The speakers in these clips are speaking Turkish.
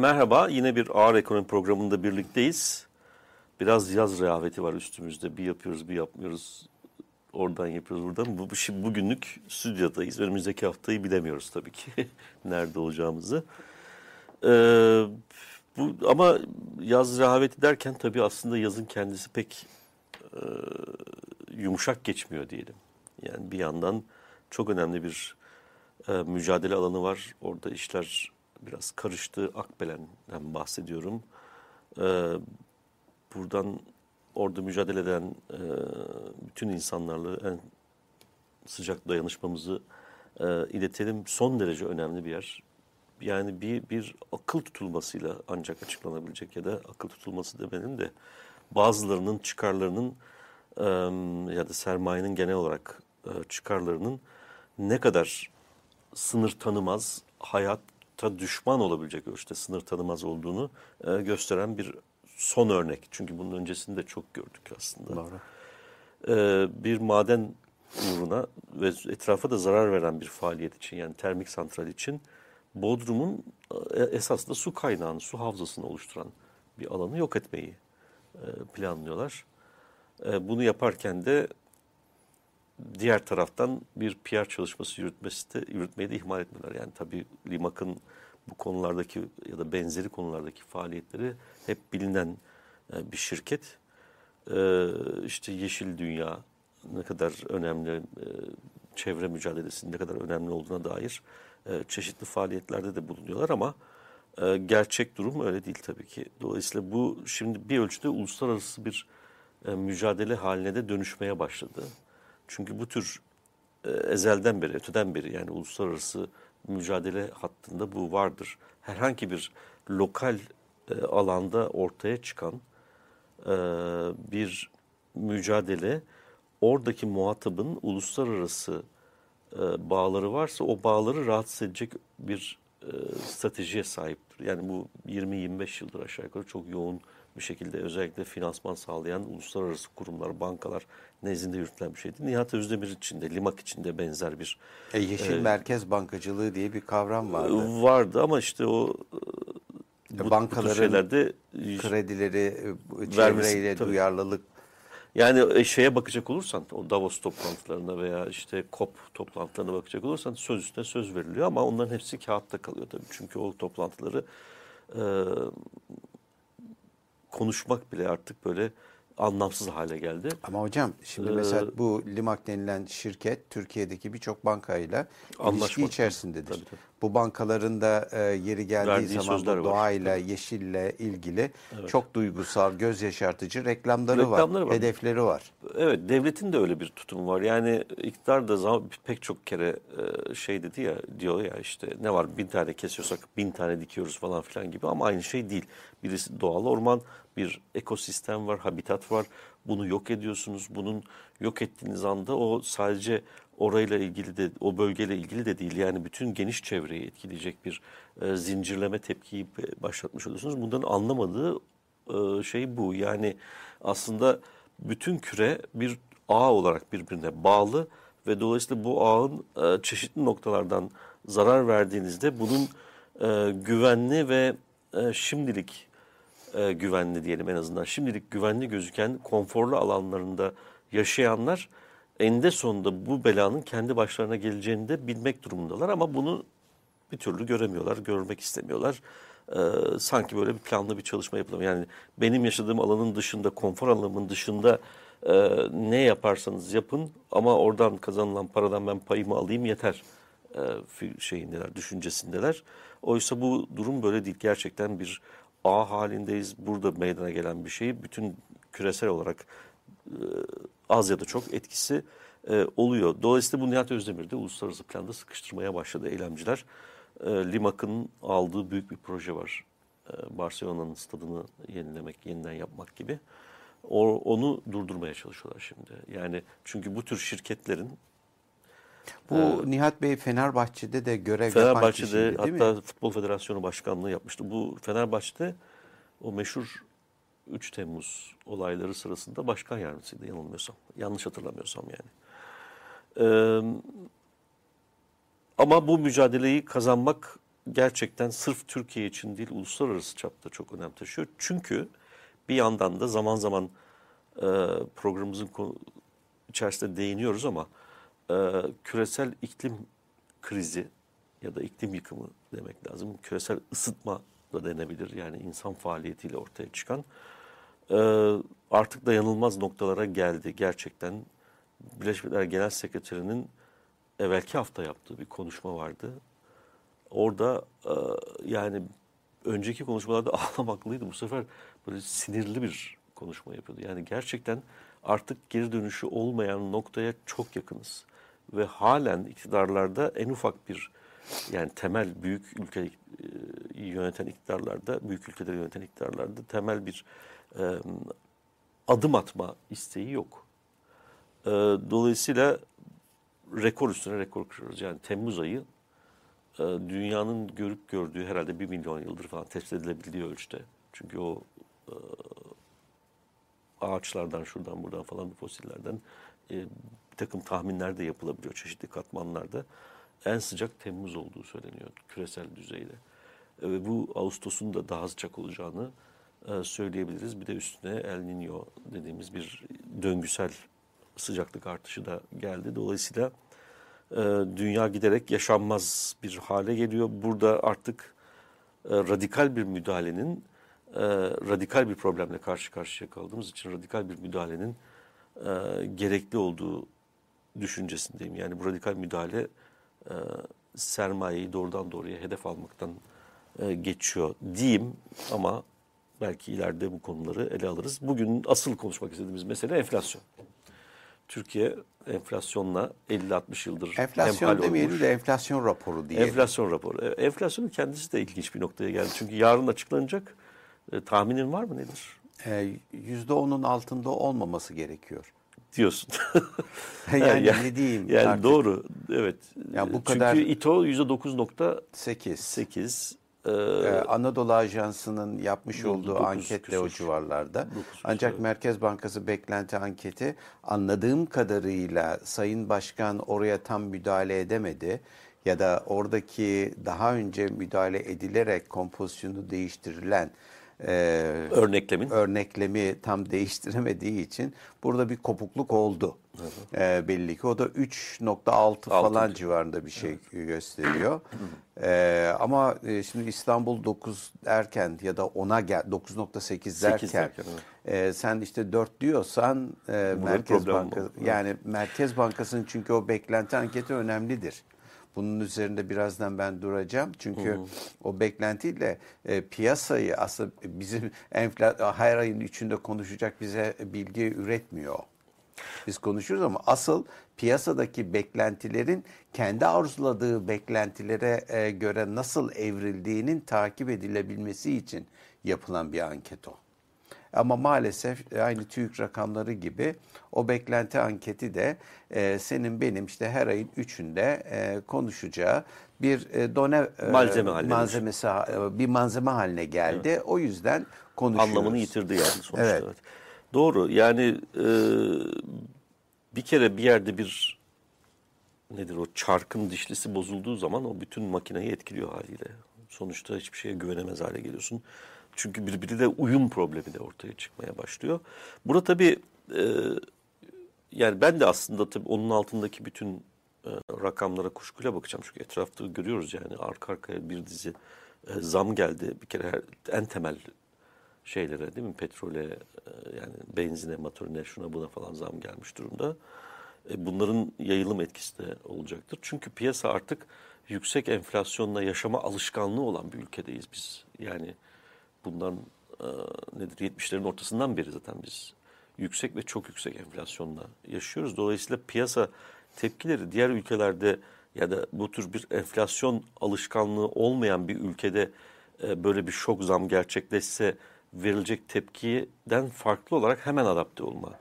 Merhaba, yine bir ağır ekonomi programında birlikteyiz. Biraz yaz rehaveti var üstümüzde. Bir yapıyoruz, bir yapmıyoruz. Oradan yapıyoruz, buradan. Bu, şimdi bugünlük stüdyodayız. Önümüzdeki haftayı bilemiyoruz tabii ki. Nerede olacağımızı. Ee, bu, ama yaz rehaveti derken tabii aslında yazın kendisi pek e, yumuşak geçmiyor diyelim. Yani bir yandan çok önemli bir e, mücadele alanı var. Orada işler biraz karıştı. Akbelen'den bahsediyorum. E, buradan orada mücadele eden e, bütün insanlarla en sıcak dayanışmamızı e, iletelim. Son derece önemli bir yer. Yani bir, bir akıl tutulmasıyla ancak açıklanabilecek ya da akıl tutulması demenin de bazılarının çıkarlarının e, ya da sermayenin genel olarak e, çıkarlarının ne kadar sınır tanımaz, hayatta düşman olabilecek ölçüde sınır tanımaz olduğunu e, gösteren bir son örnek. Çünkü bunun öncesinde çok gördük aslında. Doğru. E, bir maden uğruna ve etrafa da zarar veren bir faaliyet için yani termik santral için Bodrum'un e, esasında su kaynağını, su havzasını oluşturan bir alanı yok etmeyi e, planlıyorlar. E, bunu yaparken de diğer taraftan bir PR çalışması yürütmesi de, yürütmeyi de ihmal etmiyorlar. Yani tabii Limak'ın bu konulardaki ya da benzeri konulardaki faaliyetleri hep bilinen bir şirket. İşte Yeşil Dünya ne kadar önemli, çevre mücadelesinin ne kadar önemli olduğuna dair çeşitli faaliyetlerde de bulunuyorlar ama gerçek durum öyle değil tabii ki. Dolayısıyla bu şimdi bir ölçüde uluslararası bir mücadele haline de dönüşmeye başladı. Çünkü bu tür ezelden beri, öteden beri yani uluslararası mücadele hattında bu vardır. Herhangi bir lokal alanda ortaya çıkan bir mücadele oradaki muhatabın uluslararası e, bağları varsa o bağları rahatsız edecek bir e, stratejiye sahiptir. Yani bu 20-25 yıldır aşağı yukarı çok yoğun bir şekilde özellikle finansman sağlayan uluslararası kurumlar, bankalar nezdinde yürütülen bir şeydi. Nihat Özdemir için de, Limak için de benzer bir... E, yeşil e, merkez bankacılığı diye bir kavram vardı. Vardı ama işte o bu, bankaların bu şeylerde kredileri, çevreyle duyarlılık yani e, şeye bakacak olursan o Davos toplantılarına veya işte COP toplantılarına bakacak olursan söz üstüne söz veriliyor ama onların hepsi kağıtta kalıyor tabii. Çünkü o toplantıları e, konuşmak bile artık böyle anlamsız hale geldi. Ama hocam şimdi ee, mesela bu Limak denilen şirket Türkiye'deki birçok bankayla ilişki içerisindedir. Tabii, tabii. Bu bankaların da e, yeri geldiği Verdiği zaman da doğayla, var. yeşille ilgili evet. çok duygusal, göz yaşartıcı reklamları, reklamları var, var, hedefleri var. Evet, devletin de öyle bir tutumu var. Yani iktidar da pek çok kere e, şey dedi ya, diyor ya işte ne var bin tane kesiyorsak bin tane dikiyoruz falan filan gibi ama aynı şey değil. Birisi doğal orman, bir ekosistem var, habitat var. Bunu yok ediyorsunuz. Bunun yok ettiğiniz anda o sadece orayla ilgili de o bölgeyle ilgili de değil. Yani bütün geniş çevreyi etkileyecek bir e, zincirleme tepkiyi başlatmış oluyorsunuz. Bundan anlamadığı e, şey bu. Yani aslında bütün küre bir ağ olarak birbirine bağlı ve dolayısıyla bu ağın e, çeşitli noktalardan zarar verdiğinizde bunun e, güvenli ve e, şimdilik e, güvenli diyelim en azından. Şimdilik güvenli gözüken konforlu alanlarında yaşayanlar eninde sonunda bu belanın kendi başlarına geleceğini de bilmek durumundalar ama bunu bir türlü göremiyorlar, görmek istemiyorlar. Ee, sanki böyle bir planlı bir çalışma yapılamıyor. Yani benim yaşadığım alanın dışında, konfor alanımın dışında e, ne yaparsanız yapın ama oradan kazanılan paradan ben payımı alayım yeter e, şeyindeler, düşüncesindeler. Oysa bu durum böyle değil. Gerçekten bir ağ halindeyiz. Burada meydana gelen bir şeyi bütün küresel olarak e, az ya da çok etkisi e, oluyor. Dolayısıyla bu Nihat Özdemir de uluslararası planda sıkıştırmaya başladı eylemciler. E, Limak'ın aldığı büyük bir proje var. E, Barcelona'nın stadını yenilemek, yeniden yapmak gibi. O, onu durdurmaya çalışıyorlar şimdi. Yani çünkü bu tür şirketlerin bu ee, Nihat Bey Fenerbahçe'de de görev Fenerbahçe'de yapan kişiydi, değil hatta mi? Futbol Federasyonu Başkanlığı yapmıştı. Bu Fenerbahçe'de o meşhur 3 Temmuz olayları sırasında başkan yardımcısıydı yanılmıyorsam. Yanlış hatırlamıyorsam yani. Ee, ama bu mücadeleyi kazanmak gerçekten sırf Türkiye için değil uluslararası çapta çok önem taşıyor. Çünkü bir yandan da zaman zaman e, programımızın içerisinde değiniyoruz ama e, küresel iklim krizi ya da iklim yıkımı demek lazım. Küresel ısıtma da denebilir. Yani insan faaliyetiyle ortaya çıkan e, artık dayanılmaz noktalara geldi. Gerçekten Birleşmiş Milletler Genel Sekreterinin evvelki hafta yaptığı bir konuşma vardı. Orada e, yani önceki konuşmalarda ağlamaklıydı. Bu sefer böyle sinirli bir konuşma yapıyordu. Yani gerçekten artık geri dönüşü olmayan noktaya çok yakınız. Ve halen iktidarlarda en ufak bir yani temel büyük ülke e, yöneten iktidarlarda, büyük ülkeleri yöneten iktidarlarda temel bir e, adım atma isteği yok. E, dolayısıyla rekor üstüne rekor kırıyoruz. Yani Temmuz ayı e, dünyanın görüp gördüğü herhalde bir milyon yıldır falan tespit edilebildiği ölçüde. Çünkü o e, ağaçlardan şuradan buradan falan bu fosillerden e, takım tahminler de yapılabiliyor çeşitli katmanlarda. En sıcak Temmuz olduğu söyleniyor küresel düzeyde. E, ve bu Ağustos'un da daha sıcak olacağını e, söyleyebiliriz. Bir de üstüne El Niño dediğimiz bir döngüsel sıcaklık artışı da geldi. Dolayısıyla e, dünya giderek yaşanmaz bir hale geliyor. Burada artık radikal bir müdahalenin, radikal bir problemle karşı karşıya kaldığımız için radikal bir müdahalenin gerekli olduğu düşüncesindeyim. Yani bu radikal müdahale e, sermayeyi doğrudan doğruya hedef almaktan e, geçiyor diyeyim ama belki ileride bu konuları ele alırız. Bugün asıl konuşmak istediğimiz mesele enflasyon. Türkiye enflasyonla 50-60 yıldır Enflasyon demeyelim olmuş. de enflasyon raporu diye. Enflasyon raporu. E, enflasyonun kendisi de ilginç bir noktaya geldi. Çünkü yarın açıklanacak. E, tahminin var mı nedir? E, %10'un altında olmaması gerekiyor. Diyorsun. yani, yani ne diyeyim Yani artık. doğru. Evet. Yani bu kadar Çünkü İTO %9.8. 8. Ee, ee, Anadolu Ajansı'nın yapmış olduğu 9, anketle küsur. o civarlarda. 9, Ancak evet. Merkez Bankası beklenti anketi anladığım kadarıyla Sayın Başkan oraya tam müdahale edemedi ya da oradaki daha önce müdahale edilerek kompozisyonu değiştirilen e, örneklemin örneklemi tam değiştiremediği için burada bir kopukluk oldu. E, belli ki o da 3.6 falan civarında bir şey evet. gösteriyor. e, ama e, şimdi İstanbul 9 derken ya da 10'a gel 9.8 derken, derken e, sen işte 4 diyorsan e, Merkez Bankası yani Merkez Bankası'nın çünkü o beklenti anketi önemlidir. Bunun üzerinde birazdan ben duracağım. Çünkü hı o beklentiyle e, piyasayı aslında bizim enflasyon her ayın üçünde konuşacak bize bilgi üretmiyor. Biz konuşuyoruz ama asıl piyasadaki beklentilerin kendi arzuladığı beklentilere e, göre nasıl evrildiğinin takip edilebilmesi için yapılan bir anket o. Ama maalesef aynı TÜİK rakamları gibi o beklenti anketi de e, senin benim işte her ayın üçünde e, konuşacağı bir e, done e, malzeme malzemesi e, bir malzeme haline geldi. Evet. O yüzden konuşuyoruz. Anlamını yitirdi yani sonuçta. Evet. evet. Doğru. Yani e, bir kere bir yerde bir nedir o çarkın dişlisi bozulduğu zaman o bütün makineyi etkiliyor haliyle. Sonuçta hiçbir şeye güvenemez hale geliyorsun. Çünkü birbiriyle uyum problemi de ortaya çıkmaya başlıyor. Burada tabii e, yani ben de aslında tabii onun altındaki bütün e, rakamlara kuşkuyla bakacağım. Çünkü etrafta görüyoruz yani arka arkaya bir dizi e, zam geldi. Bir kere her, en temel şeylere değil mi? Petrole, e, yani benzine, motorine, şuna buna falan zam gelmiş durumda. E, bunların yayılım etkisi de olacaktır. Çünkü piyasa artık yüksek enflasyonla yaşama alışkanlığı olan bir ülkedeyiz biz. Yani bundan e, nedir 70'lerin ortasından beri zaten biz yüksek ve çok yüksek enflasyonla yaşıyoruz. Dolayısıyla piyasa tepkileri diğer ülkelerde ya da bu tür bir enflasyon alışkanlığı olmayan bir ülkede e, böyle bir şok zam gerçekleşse verilecek tepkiden farklı olarak hemen adapte olma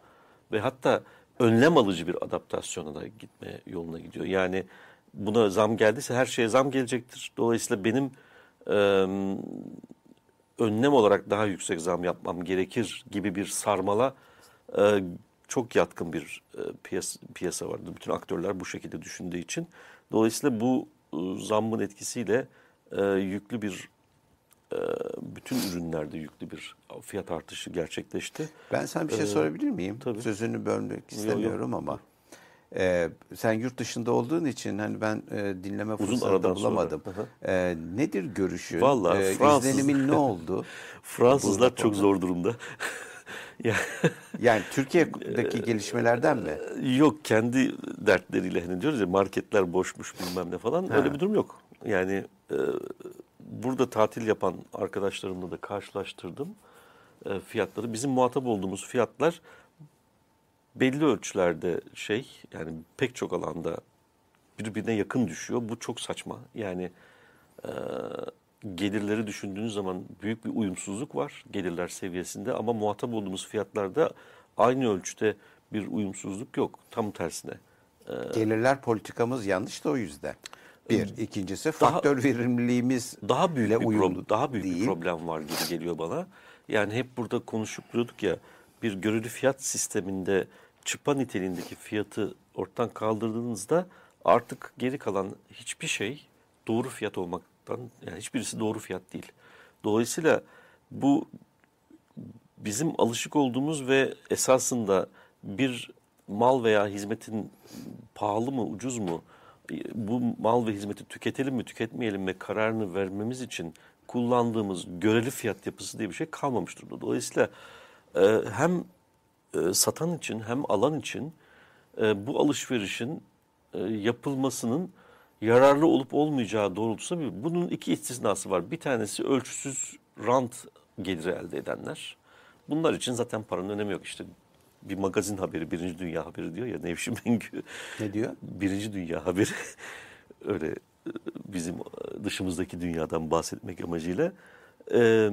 ve hatta önlem alıcı bir adaptasyona da gitme yoluna gidiyor. Yani buna zam geldiyse her şeye zam gelecektir. Dolayısıyla benim önlem olarak daha yüksek zam yapmam gerekir gibi bir sarmala e, çok yatkın bir e, piyasa, piyasa vardı. Bütün aktörler bu şekilde düşündüğü için. Dolayısıyla bu e, zammın etkisiyle e, yüklü bir e, bütün ürünlerde yüklü bir fiyat artışı gerçekleşti. Ben sana bir şey ee, sorabilir miyim? Tabii. Sözünü bölmek istemiyorum yok, yok. ama e, sen yurt dışında olduğun için hani ben e, dinleme Uzun fırsatı bulamadım. E, nedir görüşün? Vallahi e, Fransız... izlenimin ne oldu? Fransızlar çok zor durumda. yani Türkiye'deki gelişmelerden mi? Yok kendi dertleriyle hani diyoruz ya marketler boşmuş bilmem ne falan ha. öyle bir durum yok. Yani e, burada tatil yapan arkadaşlarımla da karşılaştırdım e, fiyatları. Bizim muhatap olduğumuz fiyatlar belli ölçülerde şey yani pek çok alanda birbirine yakın düşüyor. Bu çok saçma. Yani e, gelirleri düşündüğünüz zaman büyük bir uyumsuzluk var gelirler seviyesinde ama muhatap olduğumuz fiyatlarda aynı ölçüde bir uyumsuzluk yok. Tam tersine. Ee, gelirler politikamız yanlış da o yüzden. Bir, ikincisi faktör daha, verimliliğimiz daha büyük bir uyumlu daha büyük değil. bir problem var gibi geliyor bana. Yani hep burada konuşup duruyorduk ya bir görülü fiyat sisteminde çıpa niteliğindeki fiyatı ortadan kaldırdığınızda artık geri kalan hiçbir şey doğru fiyat olmaktan yani hiçbirisi doğru fiyat değil. Dolayısıyla bu bizim alışık olduğumuz ve esasında bir mal veya hizmetin pahalı mı ucuz mu bu mal ve hizmeti tüketelim mi tüketmeyelim mi kararını vermemiz için kullandığımız göreli fiyat yapısı diye bir şey kalmamış durumda. Dolayısıyla e, hem e, satan için hem alan için e, bu alışverişin e, yapılmasının yararlı olup olmayacağı doğrultusunda bunun iki istisnası var. Bir tanesi ölçüsüz rant geliri elde edenler. Bunlar için zaten paranın önemi yok. İşte bir magazin haberi, Birinci Dünya haberi diyor ya Nevşin Mengü. Ne diyor? Birinci Dünya haberi. Öyle e, bizim dışımızdaki dünyadan bahsetmek amacıyla. Ee,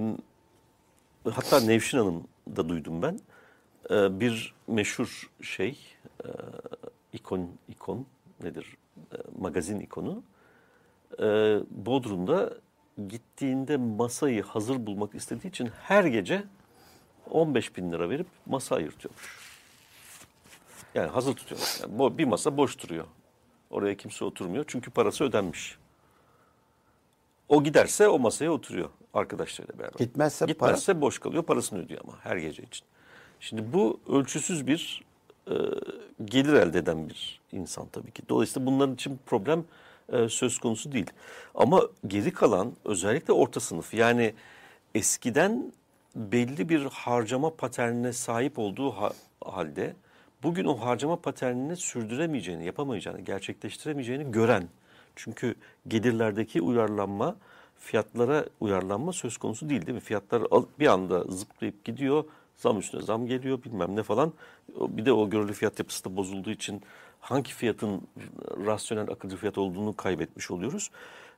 hatta Nevşin Hanım da duydum ben. Ee, bir meşhur şey, e, ikon, ikon nedir? E, magazin ikonu. E, Bodrum'da gittiğinde masayı hazır bulmak istediği için her gece 15 bin lira verip masa ayırtıyormuş. Yani hazır tutuyor. Yani bir masa boş duruyor. Oraya kimse oturmuyor çünkü parası ödenmiş. O giderse o masaya oturuyor arkadaşlarıyla beraber. Gitmezse, Gitmezse para... boş kalıyor parasını ödüyor ama her gece için. Şimdi bu ölçüsüz bir e, gelir elde eden bir insan tabii ki. Dolayısıyla bunların için problem e, söz konusu değil. Ama geri kalan özellikle orta sınıf yani eskiden belli bir harcama paternine sahip olduğu ha, halde bugün o harcama paternini sürdüremeyeceğini, yapamayacağını, gerçekleştiremeyeceğini gören. Çünkü gelirlerdeki uyarlanma, fiyatlara uyarlanma söz konusu değil değil mi? Fiyatlar bir anda zıplayıp gidiyor Zam üstüne zam geliyor bilmem ne falan. Bir de o görülü fiyat yapısı da bozulduğu için hangi fiyatın rasyonel akılcı fiyat olduğunu kaybetmiş oluyoruz.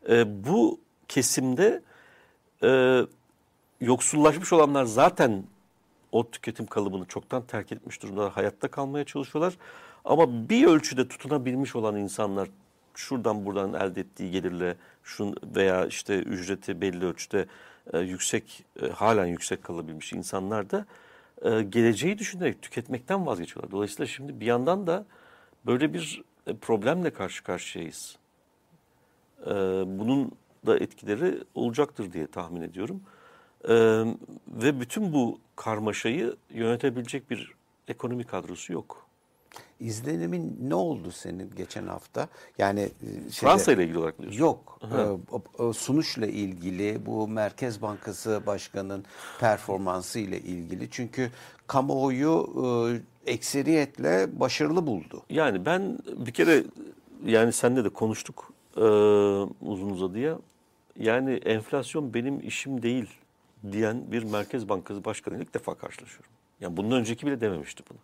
E, bu kesimde e, yoksullaşmış olanlar zaten o tüketim kalıbını çoktan terk etmiş durumda hayatta kalmaya çalışıyorlar. Ama bir ölçüde tutunabilmiş olan insanlar şuradan buradan elde ettiği gelirle şun veya işte ücreti belli ölçüde e, yüksek e, halen yüksek kalabilmiş insanlar da e, geleceği düşünerek tüketmekten vazgeçiyorlar. Dolayısıyla şimdi bir yandan da böyle bir e, problemle karşı karşıyayız. E, bunun da etkileri olacaktır diye tahmin ediyorum. E, ve bütün bu karmaşayı yönetebilecek bir ekonomi kadrosu yok. İzlenimin ne oldu senin geçen hafta? Yani e, şeyde, Fransa ile ilgili olarak diyorsun. Yok. E, sunuşla ilgili bu Merkez Bankası Başkanı'nın performansı ile ilgili. Çünkü kamuoyu e, ekseriyetle başarılı buldu. Yani ben bir kere yani seninle de konuştuk e, uzun uzadıya. Yani enflasyon benim işim değil diyen bir Merkez Bankası Başkanı ilk defa karşılaşıyorum. Yani bundan önceki bile dememişti bunu.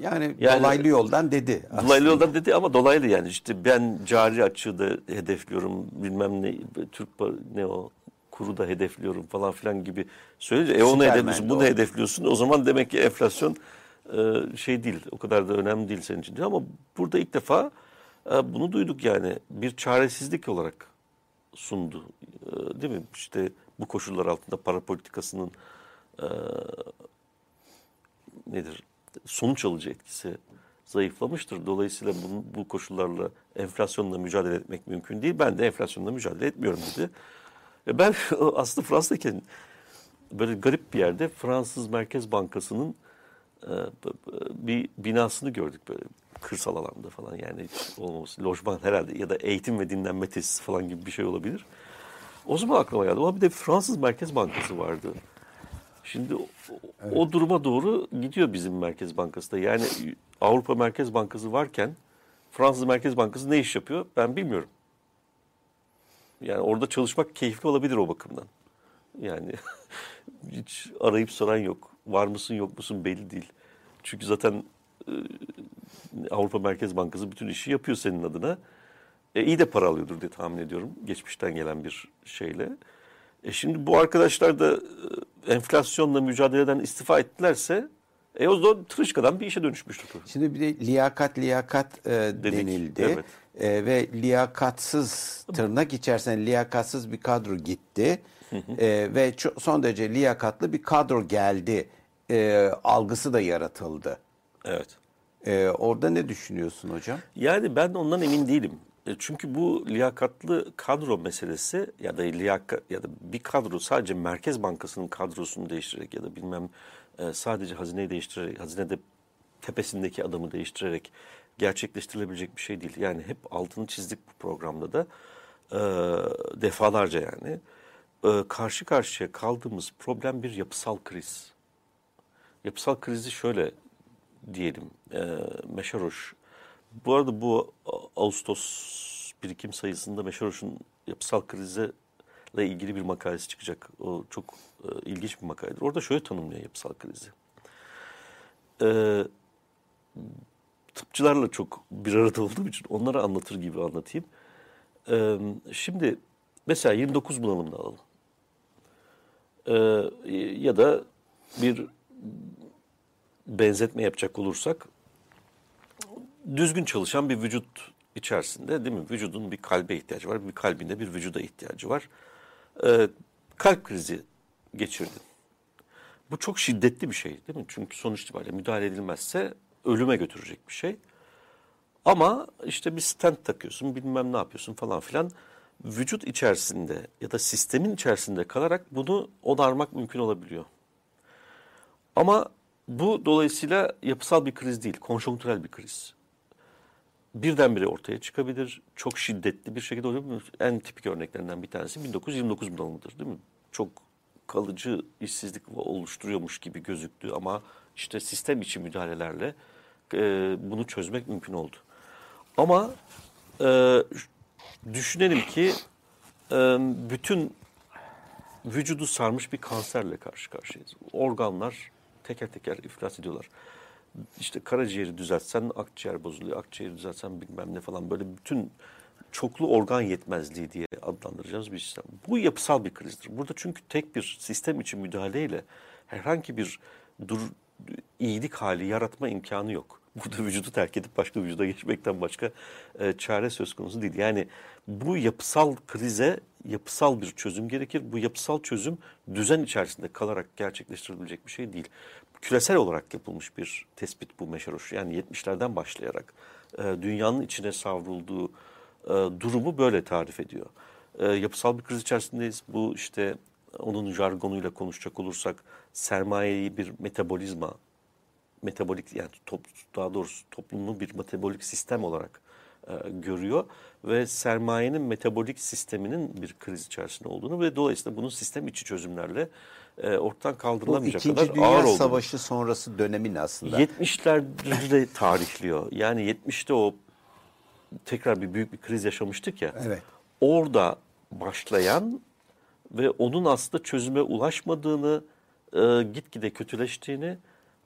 Yani, yani dolaylı yoldan dedi. Aslında. Dolaylı yoldan dedi ama dolaylı yani. İşte ben cari açığı da hedefliyorum bilmem ne Türk ne o kuru da hedefliyorum falan filan gibi söyleyince e onu hedefliyorsun bunu hedefliyorsun. O zaman demek ki enflasyon e, şey değil o kadar da önemli değil senin için diyor. Ama burada ilk defa e, bunu duyduk yani. Bir çaresizlik olarak sundu e, değil mi? İşte bu koşullar altında para politikasının nedir sonuç alıcı etkisi zayıflamıştır. Dolayısıyla bu, bu koşullarla enflasyonla mücadele etmek mümkün değil. Ben de enflasyonla mücadele etmiyorum dedi. E ben aslında Fransa'dayken böyle garip bir yerde Fransız Merkez Bankası'nın e, bir binasını gördük böyle kırsal alanda falan yani hiç olmaması. Lojman herhalde ya da eğitim ve dinlenme tesisi falan gibi bir şey olabilir. O zaman aklıma geldi. Ama bir de Fransız Merkez Bankası vardı. Şimdi o, evet. o duruma doğru gidiyor bizim Merkez Bankası da. Yani Avrupa Merkez Bankası varken Fransız Merkez Bankası ne iş yapıyor ben bilmiyorum. Yani orada çalışmak keyifli olabilir o bakımdan. Yani hiç arayıp soran yok. Var mısın yok musun belli değil. Çünkü zaten e, Avrupa Merkez Bankası bütün işi yapıyor senin adına. E, iyi de para alıyordur diye tahmin ediyorum. Geçmişten gelen bir şeyle. E şimdi bu arkadaşlar da e, enflasyonla mücadeleden istifa ettilerse e o zaman tırışkadan bir işe dönüşmüştür. Şimdi bir de liyakat liyakat e, denildi. Evet. E, ve liyakatsız tırnak içerisinde liyakatsız bir kadro gitti. e, ve çok, son derece liyakatlı bir kadro geldi. E, algısı da yaratıldı. Evet. E, orada ne düşünüyorsun hocam? Yani ben ondan emin değilim. E, çünkü bu liyakatlı kadro meselesi ya da liyakat ya da bir kadro sadece Merkez Bankası'nın kadrosunu değiştirerek ya da bilmem e, sadece hazineyi değiştirerek, hazinede tepesindeki adamı değiştirerek gerçekleştirilebilecek bir şey değil. Yani hep altını çizdik bu programda da e, defalarca yani. Karşı karşıya kaldığımız problem bir yapısal kriz. Yapısal krizi şöyle diyelim. E, Meşaroş bu arada bu Ağustos birikim sayısında Meşaroş'un yapısal krize ile ilgili bir makalesi çıkacak. O çok e, ilginç bir makaledir. Orada şöyle tanımlıyor yapısal krizi. E, tıpçılarla çok bir arada olduğum için onlara anlatır gibi anlatayım. E, şimdi mesela 29 bunalımını alalım. E, ya da bir benzetme yapacak olursak düzgün çalışan bir vücut içerisinde değil mi? Vücudun bir kalbe ihtiyacı var. Bir kalbinde bir vücuda ihtiyacı var. Ee, kalp krizi geçirdin. Bu çok şiddetli bir şey değil mi? Çünkü sonuç itibariyle müdahale edilmezse ölüme götürecek bir şey. Ama işte bir stent takıyorsun, bilmem ne yapıyorsun falan filan. Vücut içerisinde ya da sistemin içerisinde kalarak bunu onarmak mümkün olabiliyor. Ama bu dolayısıyla yapısal bir kriz değil, konjonktürel bir kriz birdenbire ortaya çıkabilir. Çok şiddetli bir şekilde olabilir. En tipik örneklerinden bir tanesi 1929 bunalımıdır değil mi? Çok kalıcı işsizlik oluşturuyormuş gibi gözüktü ama işte sistem içi müdahalelerle e, bunu çözmek mümkün oldu. Ama e, düşünelim ki e, bütün vücudu sarmış bir kanserle karşı karşıyayız. Organlar teker teker iflas ediyorlar işte karaciğeri düzeltsen akciğer bozuluyor, akciğeri düzeltsen bilmem ne falan böyle bütün çoklu organ yetmezliği diye adlandıracağız bir sistem. Bu yapısal bir krizdir. Burada çünkü tek bir sistem için müdahaleyle herhangi bir dur, iyilik hali yaratma imkanı yok. Burada vücudu terk edip başka vücuda geçmekten başka e, çare söz konusu değil. Yani bu yapısal krize yapısal bir çözüm gerekir. Bu yapısal çözüm düzen içerisinde kalarak gerçekleştirilebilecek bir şey değil küresel olarak yapılmış bir tespit bu Meşaroş. Yani 70'lerden başlayarak e, dünyanın içine savrulduğu e, durumu böyle tarif ediyor. E, yapısal bir kriz içerisindeyiz. Bu işte onun jargonuyla konuşacak olursak sermayeyi bir metabolizma, metabolik yani top, daha doğrusu toplumu bir metabolik sistem olarak e, görüyor ve sermayenin metabolik sisteminin bir kriz içerisinde olduğunu ve dolayısıyla bunun sistem içi çözümlerle e, ortadan kaldırılamayacak Bu kadar Dünya ağır olduğunu. Savaşı sonrası dönemin aslında. 70'lerde tarihliyor. Yani 70'te o tekrar bir büyük bir kriz yaşamıştık ya. Evet. Orada başlayan ve onun aslında çözüme ulaşmadığını, e, gitgide kötüleştiğini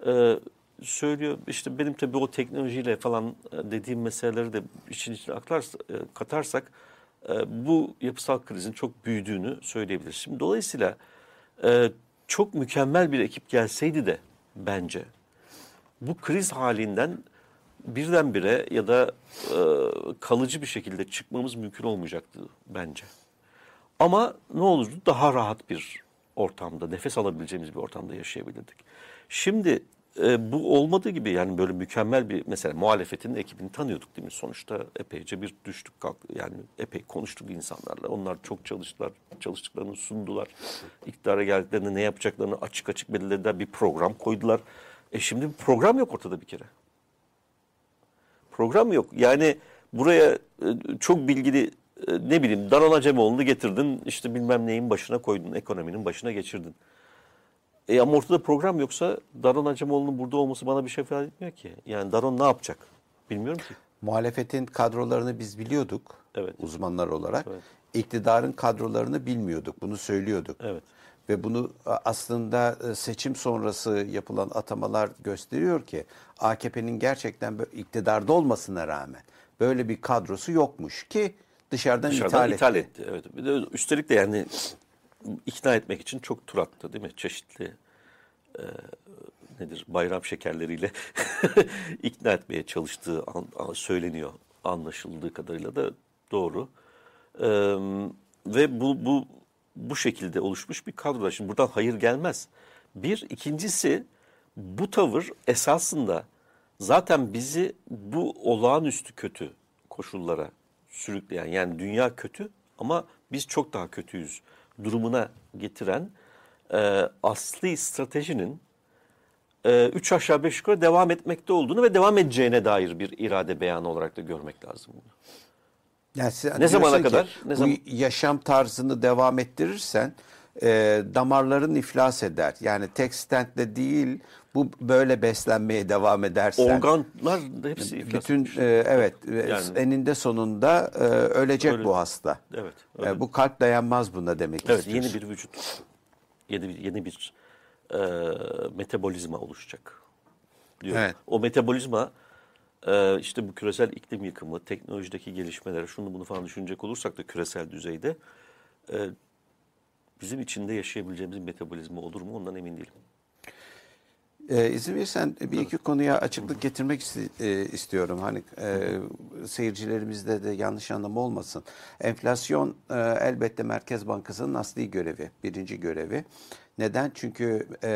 e, söylüyor. İşte benim tabii o teknolojiyle falan e, dediğim meseleleri de için içine aktarsa, e, katarsak e, bu yapısal krizin çok büyüdüğünü söyleyebiliriz. Şimdi dolayısıyla e, çok mükemmel bir ekip gelseydi de bence bu kriz halinden birdenbire ya da e, kalıcı bir şekilde çıkmamız mümkün olmayacaktı bence. Ama ne olurdu? Daha rahat bir ortamda, nefes alabileceğimiz bir ortamda yaşayabilirdik. Şimdi e, bu olmadığı gibi yani böyle mükemmel bir mesela muhalefetin ekibini tanıyorduk değil mi? Sonuçta epeyce bir düştük kalk yani epey konuştuk insanlarla. Onlar çok çalıştılar, çalıştıklarını sundular. İktidara geldiklerinde ne yapacaklarını açık açık belirlediler. Bir program koydular. E şimdi bir program yok ortada bir kere. Program yok. Yani buraya e, çok bilgili e, ne bileyim Daron Acemoğlu'nu getirdin işte bilmem neyin başına koydun, ekonominin başına geçirdin. E ama ortada program yoksa Daron Acemoğlu'nun burada olması bana bir şey ifade etmiyor ki. Yani Daron ne yapacak? Bilmiyorum ki. Muhalefetin kadrolarını biz biliyorduk evet. uzmanlar olarak. Evet. İktidarın kadrolarını bilmiyorduk. Bunu söylüyorduk. Evet. Ve bunu aslında e, seçim sonrası yapılan atamalar gösteriyor ki AKP'nin gerçekten iktidarda olmasına rağmen böyle bir kadrosu yokmuş ki dışarıdan, dışarıdan ithal, ithal etti. etti. Evet. Bir de üstelik de yani ikna etmek için çok tur attı değil mi? Çeşitli e, nedir bayram şekerleriyle ikna etmeye çalıştığı an, an, söyleniyor. Anlaşıldığı kadarıyla da doğru. E, ve bu, bu bu şekilde oluşmuş bir kadro. Şimdi buradan hayır gelmez. Bir, ikincisi bu tavır esasında zaten bizi bu olağanüstü kötü koşullara sürükleyen yani dünya kötü ama biz çok daha kötüyüz durumuna getiren e, asli stratejinin e, üç aşağı beş yukarı devam etmekte olduğunu ve devam edeceğine dair bir irade beyanı olarak da görmek lazım bunu. Yani ne zamana kadar? Ne bu zaman? yaşam tarzını devam ettirirsen e, damarların iflas eder. Yani tek stentle değil bu böyle beslenmeye devam edersen. Organlar hepsi Bütün e, evet yani, eninde sonunda e, ölecek öyle, bu hasta. Evet. E, bu kalp dayanmaz buna demek Evet istiyorsun. yeni bir vücut. Yeni bir, yeni bir e, metabolizma oluşacak. Diyor. Evet. O metabolizma e, işte bu küresel iklim yıkımı, teknolojideki gelişmeler, şunu bunu falan düşünecek olursak da küresel düzeyde e, bizim içinde yaşayabileceğimiz metabolizma olur mu ondan emin değilim. Ee, izin verirsen bir iki konuya açıklık getirmek isti, e, istiyorum. Hani e, seyircilerimizde de yanlış anlama olmasın. Enflasyon e, elbette Merkez Bankası'nın asli görevi, birinci görevi. Neden? Çünkü e,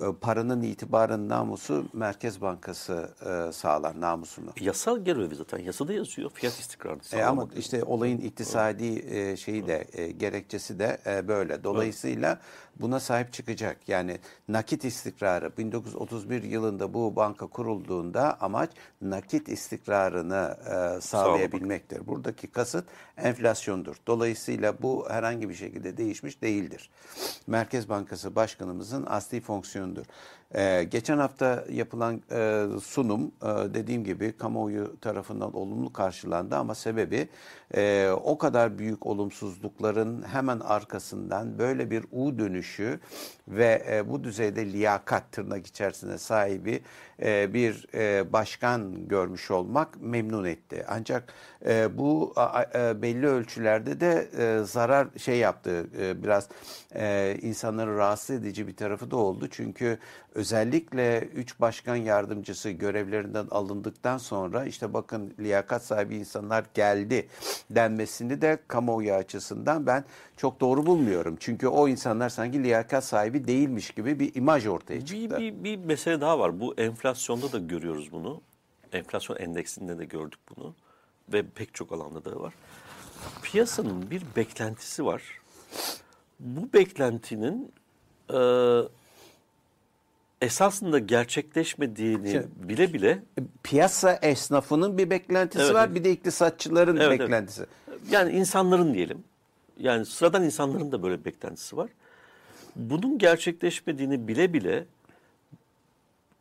e, paranın itibarın namusu Merkez Bankası e, sağlar namusunu. Yasal görevi zaten yasada yazıyor fiyat istikrarını e, ama işte olayın iktisadi e, şeyi de e, gerekçesi de e, böyle. Dolayısıyla. Buna sahip çıkacak. Yani nakit istikrarı 1931 yılında bu banka kurulduğunda amaç nakit istikrarını e, sağlayabilmektir. Buradaki kasıt enflasyondur. Dolayısıyla bu herhangi bir şekilde değişmiş değildir. Merkez Bankası Başkanımızın asli fonksiyonudur. Ee, geçen hafta yapılan e, sunum e, dediğim gibi kamuoyu tarafından olumlu karşılandı ama sebebi e, o kadar büyük olumsuzlukların hemen arkasından böyle bir U dönüşü ve e, bu düzeyde liyakat tırnak içerisinde sahibi e, bir e, başkan görmüş olmak memnun etti. Ancak e, bu e, belli ölçülerde de e, zarar şey yaptı e, biraz e, insanları rahatsız edici bir tarafı da oldu. Çünkü özellikle üç başkan yardımcısı görevlerinden alındıktan sonra işte bakın liyakat sahibi insanlar geldi denmesini de kamuoyu açısından ben çok doğru bulmuyorum. Çünkü o insanlar sanki liyakat sahibi değilmiş gibi bir imaj ortaya çıktı. Bir, bir, bir mesele daha var. Bu enflasyonda da görüyoruz bunu. Enflasyon endeksinde de gördük bunu. Ve pek çok alanda da var. Piyasanın bir beklentisi var. Bu beklentinin e, esasında gerçekleşmediğini Şimdi, bile bile e, piyasa esnafının bir beklentisi evet, var bir de iktisatçıların evet, beklentisi. Evet. Yani insanların diyelim. Yani sıradan insanların da böyle bir beklentisi var. Bunun gerçekleşmediğini bile bile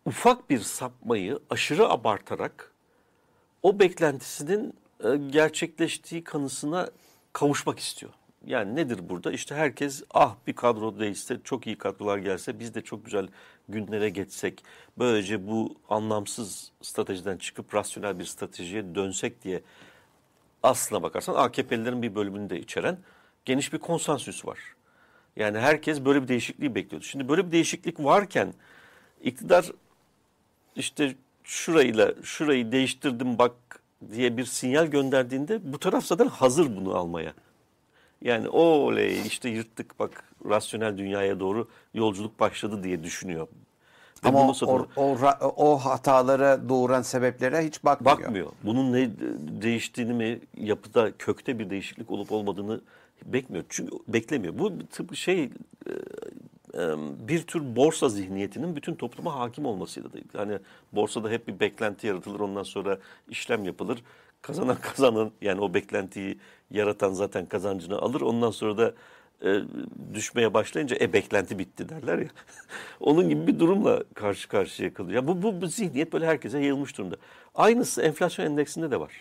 ufak bir sapmayı aşırı abartarak o beklentisinin e, gerçekleştiği kanısına kavuşmak istiyor. Yani nedir burada? İşte herkes ah bir kadro değilse, çok iyi kadrolar gelse biz de çok güzel günlere geçsek, böylece bu anlamsız stratejiden çıkıp rasyonel bir stratejiye dönsek diye aslına bakarsan AKP'lilerin bir bölümünü de içeren geniş bir konsensüs var. Yani herkes böyle bir değişikliği bekliyordu. Şimdi böyle bir değişiklik varken iktidar işte şurayla şurayı değiştirdim bak diye bir sinyal gönderdiğinde bu taraf zaten hazır bunu almaya. Yani oley işte yırttık bak rasyonel dünyaya doğru yolculuk başladı diye düşünüyor. Ama o, o, o, hatalara doğuran sebeplere hiç bakmıyor. Bakmıyor. Bunun ne değiştiğini mi, yapıda kökte bir değişiklik olup olmadığını bekmiyor. Çünkü beklemiyor. Bu tıpkı şey e, e, bir tür borsa zihniyetinin bütün topluma hakim olmasıyla da. Yani borsada hep bir beklenti yaratılır. Ondan sonra işlem yapılır. Kazanan kazanan yani o beklentiyi yaratan zaten kazancını alır. Ondan sonra da e, düşmeye başlayınca e beklenti bitti derler ya. Onun gibi bir durumla karşı karşıya kalıyor. Ya bu, bu, bu zihniyet böyle herkese yayılmış durumda. Aynısı enflasyon endeksinde de var.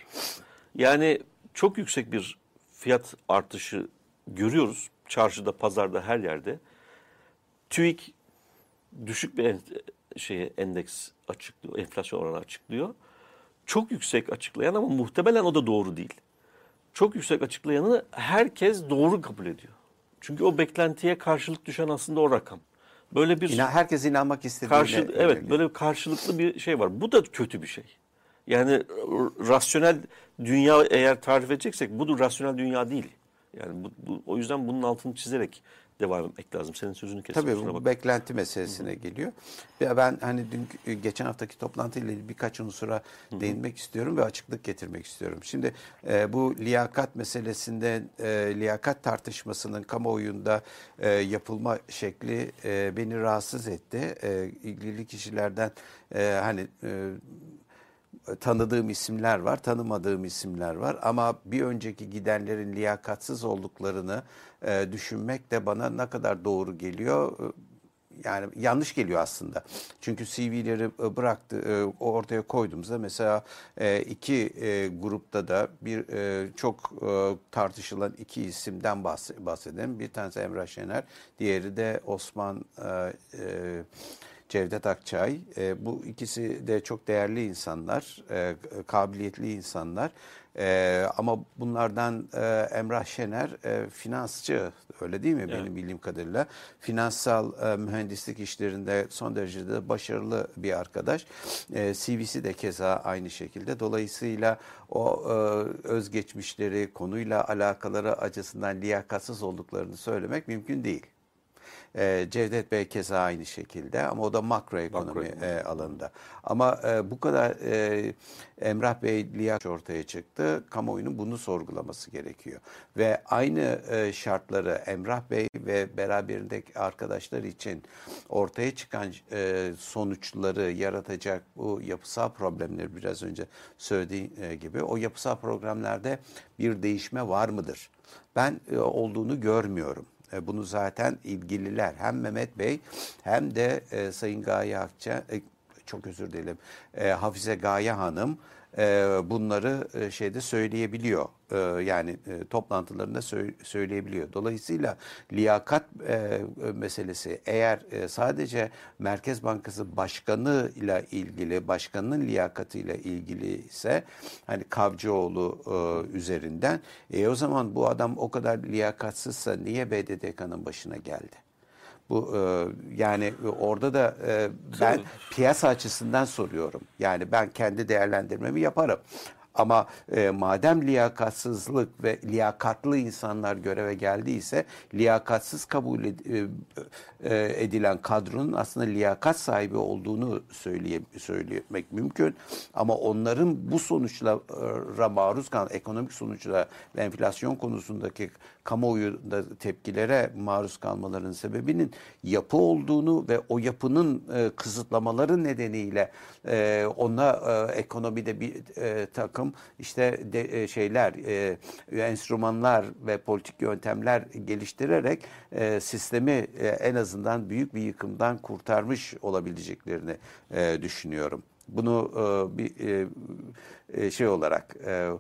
Yani çok yüksek bir fiyat artışı görüyoruz. Çarşıda, pazarda, her yerde. TÜİK düşük bir şeye endeks açıklıyor, enflasyon oranı açıklıyor. Çok yüksek açıklayan ama muhtemelen o da doğru değil. Çok yüksek açıklayanı herkes doğru kabul ediyor. Çünkü o beklentiye karşılık düşen aslında o rakam. Böyle bir İnan, herkes inanmak istediğine. Karşı, evet, böyle karşılıklı bir şey var. Bu da kötü bir şey. Yani rasyonel dünya eğer tarif edeceksek bu da rasyonel dünya değil. Yani bu, bu, o yüzden bunun altını çizerek devam etmek lazım. Senin sözünü kestim. Tabii bu beklenti meselesine Hı. geliyor. Ya ben hani dün geçen haftaki toplantıyla ilgili birkaç unsura Hı. değinmek istiyorum ve açıklık getirmek istiyorum. Şimdi e, bu liyakat meselesinde e, liyakat tartışmasının kamuoyunda e, yapılma şekli e, beni rahatsız etti. E, ilgili kişilerden e, hani e, tanıdığım isimler var, tanımadığım isimler var ama bir önceki gidenlerin liyakatsız olduklarını e, düşünmek de bana ne kadar doğru geliyor. E, yani yanlış geliyor aslında. Çünkü CV'leri e, bıraktı, ortaya koyduğumuzda mesela iki grupta da bir çok tartışılan iki isimden bahsedelim. Bir tanesi Emrah Şener, diğeri de Osman Cevdet Akçay. Bu ikisi de çok değerli insanlar, kabiliyetli insanlar. E, ama bunlardan e, Emrah Şener e, finansçı, öyle değil mi evet. benim bildiğim kadarıyla? Finansal e, mühendislik işlerinde son derece de başarılı bir arkadaş. E, CV'si de keza aynı şekilde. Dolayısıyla o e, özgeçmişleri, konuyla alakaları açısından liyakatsız olduklarını söylemek mümkün değil. E, Cevdet Bey keza aynı şekilde ama o da makroekonomi makro e, alanında. Ama e, bu kadar e, Emrah Bey liyak ortaya çıktı. Kamuoyunun bunu sorgulaması gerekiyor. Ve aynı e, şartları Emrah Bey ve beraberindeki arkadaşlar için ortaya çıkan e, sonuçları yaratacak bu yapısal problemleri biraz önce söylediğim e, gibi o yapısal problemlerde bir değişme var mıdır? Ben e, olduğunu görmüyorum. E, bunu zaten ilgililer. Hem Mehmet Bey hem de e, Sayın Gaye Akça, e, çok özür dilerim, Hafize Gaye Hanım bunları e, şeyde söyleyebiliyor. E, yani e, toplantılarında sö söyleyebiliyor. Dolayısıyla liyakat e, meselesi eğer e, sadece Merkez Bankası Başkanı ile ilgili, başkanının liyakatıyla ilgili ise hani Kavcıoğlu e, üzerinden e, o zaman bu adam o kadar liyakatsızsa niye BDDK'nın başına geldi? Bu e, yani orada da e, ben piyasa açısından soruyorum. Yani ben kendi değerlendirmemi yaparım. Ama e, madem liyakatsızlık ve liyakatlı insanlar göreve geldiyse liyakatsız kabul ed, e, e, edilen kadronun aslında liyakat sahibi olduğunu söyleye, söylemek mümkün. Ama onların bu sonuçlara maruz kalan ekonomik sonuçlara ve enflasyon konusundaki kamuoyunda tepkilere maruz kalmalarının sebebinin yapı olduğunu ve o yapının e, kısıtlamaları nedeniyle e, ona e, ekonomide bir e, takım işte de, e, şeyler, e, enstrümanlar ve politik yöntemler geliştirerek e, sistemi e, en azından büyük bir yıkımdan kurtarmış olabileceklerini e, düşünüyorum. Bunu e, bir e, e, şey olarak e,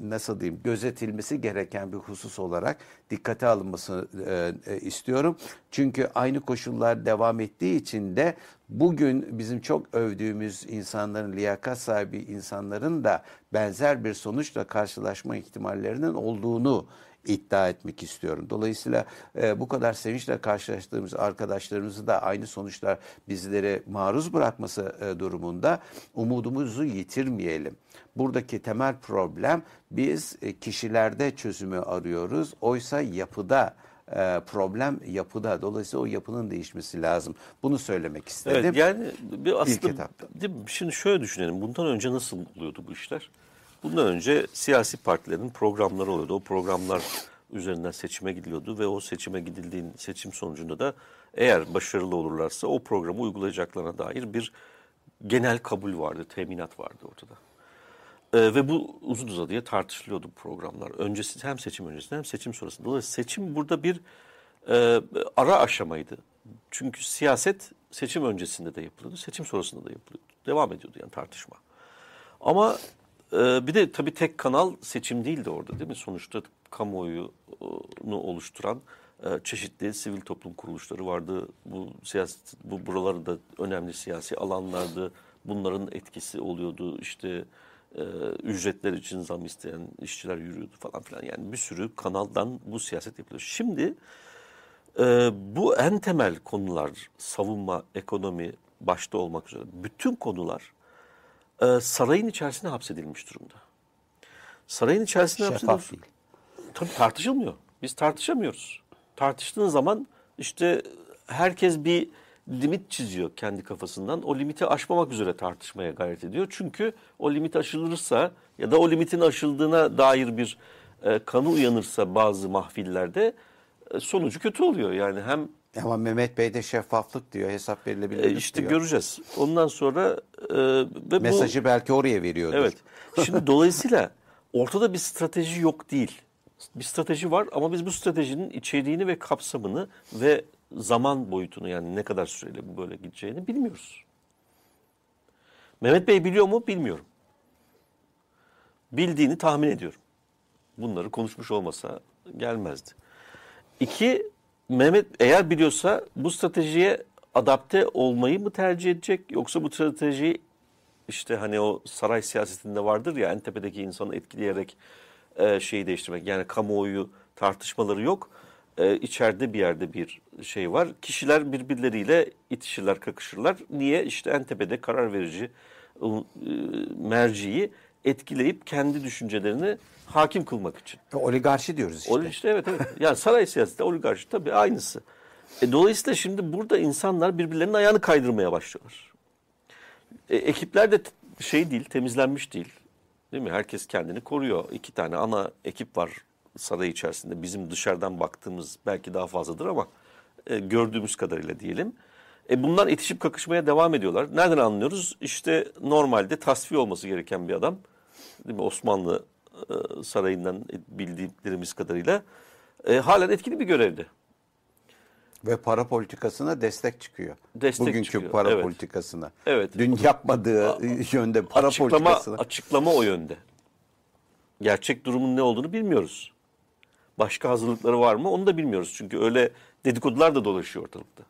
nasıl diyeyim gözetilmesi gereken bir husus olarak dikkate alınması e, e, istiyorum. Çünkü aynı koşullar devam ettiği için de bugün bizim çok övdüğümüz insanların liyakat sahibi insanların da benzer bir sonuçla karşılaşma ihtimallerinin olduğunu iddia etmek istiyorum. Dolayısıyla e, bu kadar sevinçle karşılaştığımız arkadaşlarımızı da aynı sonuçlar bizlere maruz bırakması e, durumunda umudumuzu yitirmeyelim. Buradaki temel problem biz e, kişilerde çözümü arıyoruz. Oysa yapıda e, problem yapıda. Dolayısıyla o yapının değişmesi lazım. Bunu söylemek istedim. Evet yani bir aslında değil mi? şimdi şöyle düşünelim. Bundan önce nasıl oluyordu bu işler? Bundan önce siyasi partilerin programları oluyordu. O programlar üzerinden seçime gidiliyordu ve o seçime gidildiğin seçim sonucunda da eğer başarılı olurlarsa o programı uygulayacaklarına dair bir genel kabul vardı, teminat vardı ortada. Ee, ve bu uzun uzadıya tartışılıyordu programlar. Öncesi hem seçim öncesinde hem seçim sonrasında. Dolayısıyla seçim burada bir e, ara aşamaydı. Çünkü siyaset seçim öncesinde de yapılıyordu, seçim sonrasında da yapılıyordu. Devam ediyordu yani tartışma. Ama e, bir de tabii tek kanal seçim değildi orada değil mi? Sonuçta kamuoyunu oluşturan e, çeşitli sivil toplum kuruluşları vardı. Bu siyaset, bu buraları da önemli siyasi alanlardı. Bunların etkisi oluyordu. İşte e, ücretler için zam isteyen işçiler yürüyordu falan filan. Yani bir sürü kanaldan bu siyaset yapılıyor. Şimdi e, bu en temel konular savunma, ekonomi başta olmak üzere bütün konular e, sarayın içerisine hapsedilmiş durumda. Sarayın içerisine Şeffaf hapsedilmiş. Tabii tartışılmıyor. Biz tartışamıyoruz. Tartıştığın zaman işte herkes bir limit çiziyor kendi kafasından. O limiti aşmamak üzere tartışmaya gayret ediyor. Çünkü o limit aşılırsa ya da o limitin aşıldığına dair bir e, kanı uyanırsa bazı mahfillerde e, sonucu kötü oluyor. Yani hem ama Mehmet Bey de şeffaflık diyor, hesap verilebilirlik e işte diyor. göreceğiz. Ondan sonra e, ve mesajı bu, belki oraya veriyordur. Evet. Şimdi dolayısıyla ortada bir strateji yok değil. Bir strateji var ama biz bu stratejinin içeriğini ve kapsamını ve zaman boyutunu yani ne kadar süreyle bu böyle gideceğini bilmiyoruz. Mehmet Bey biliyor mu? Bilmiyorum. Bildiğini tahmin ediyorum. Bunları konuşmuş olmasa gelmezdi. İki, Mehmet eğer biliyorsa bu stratejiye adapte olmayı mı tercih edecek yoksa bu stratejiyi işte hani o saray siyasetinde vardır ya en tepedeki insanı etkileyerek e, şeyi değiştirmek. Yani kamuoyu tartışmaları yok. E, içeride bir yerde bir şey var. Kişiler birbirleriyle itişirler, kakışırlar. Niye? İşte en tepede karar verici e, merciyi etkileyip kendi düşüncelerini hakim kılmak için. E, oligarşi diyoruz işte. O, işte evet evet. Yani saray siyaseti oligarşi tabii aynısı. E, dolayısıyla şimdi burada insanlar birbirlerinin ayağını kaydırmaya başlıyorlar. E, ekipler de şey değil, temizlenmiş değil. Değil mi? Herkes kendini koruyor. İki tane ana ekip var saray içerisinde. Bizim dışarıdan baktığımız belki daha fazladır ama e, gördüğümüz kadarıyla diyelim. E bunlar itişip kakışmaya devam ediyorlar. Nereden anlıyoruz? İşte normalde tasfiye olması gereken bir adam. Değil mi? Osmanlı e, sarayından bildiğimiz kadarıyla e, halen etkili bir görevde. Ve para politikasına destek çıkıyor. Destek Bugünkü çıkıyor. para evet. politikasına. Evet. Dün yapmadığı A, yönde para açıklama, politikasına. Açıklama o yönde. Gerçek durumun ne olduğunu bilmiyoruz. Başka hazırlıkları var mı onu da bilmiyoruz. Çünkü öyle dedikodular da dolaşıyor ortalıkta.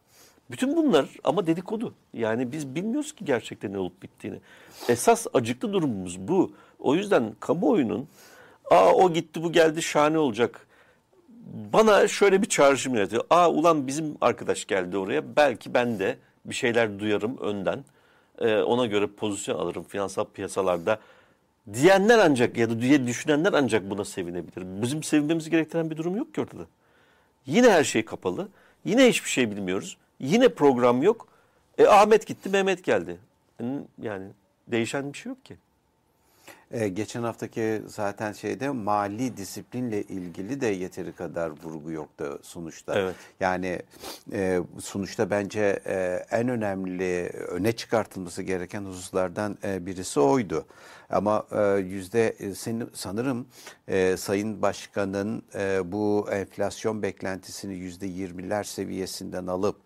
Bütün bunlar ama dedikodu. Yani biz bilmiyoruz ki gerçekten ne olup bittiğini. Esas acıklı durumumuz bu. O yüzden kamuoyunun aa o gitti bu geldi şahane olacak bana şöyle bir çağrışım yaratıyor. Aa ulan bizim arkadaş geldi oraya. Belki ben de bir şeyler duyarım önden. Ee, ona göre pozisyon alırım finansal piyasalarda. Diyenler ancak ya da diye düşünenler ancak buna sevinebilir. Bizim sevinmemiz gerektiren bir durum yok ki ortada. Yine her şey kapalı. Yine hiçbir şey bilmiyoruz. Yine program yok. E, Ahmet gitti, Mehmet geldi. Yani değişen bir şey yok ki. Ee, geçen haftaki zaten şeyde mali disiplinle ilgili de yeteri kadar vurgu yoktu sonuçta. Evet. Yani e, sonuçta bence e, en önemli öne çıkartılması gereken hususlardan e, birisi oydu. Ama e, yüzde e, sanırım e, Sayın Başkan'ın bu enflasyon beklentisini yüzde yirmiler seviyesinden alıp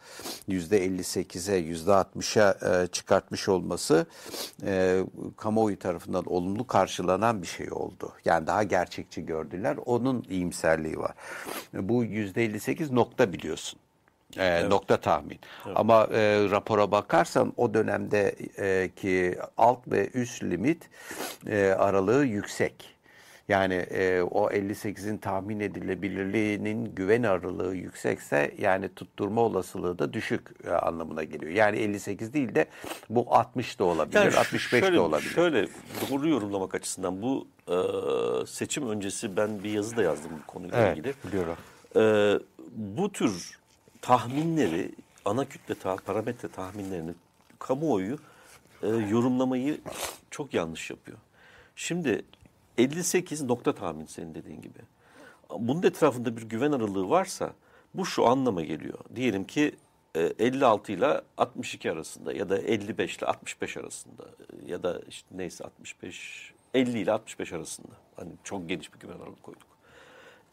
yüzde 58'e yüzde 60'a e, çıkartmış olması kamuoyu tarafından olumlu karşılanan bir şey oldu. Yani daha gerçekçi gördüler. Onun iyimserliği var. Bu yüzde 58 nokta biliyorsun. E, evet. Nokta tahmin. Evet. Ama e, rapora bakarsan o dönemde e, ki alt ve üst limit e, aralığı yüksek. Yani e, o 58'in tahmin edilebilirliğinin güven aralığı yüksekse yani tutturma olasılığı da düşük e, anlamına geliyor. Yani 58 değil de bu 60 da olabilir, yani 65 şöyle, de olabilir. Şöyle doğru yorumlamak açısından bu e, seçim öncesi ben bir yazı da yazdım bu konuyla evet, ilgili. biliyorum. Ee, bu tür tahminleri, ana kütle ta parametre tahminlerini kamuoyu e, yorumlamayı çok yanlış yapıyor. Şimdi 58 nokta tahmin senin dediğin gibi. Bunun etrafında bir güven aralığı varsa bu şu anlama geliyor. Diyelim ki 56 e, ile 62 arasında ya da 55 ile 65 arasında ya da işte neyse 65 50 ile 65 arasında. Hani çok geniş bir güven aralığı koyduk.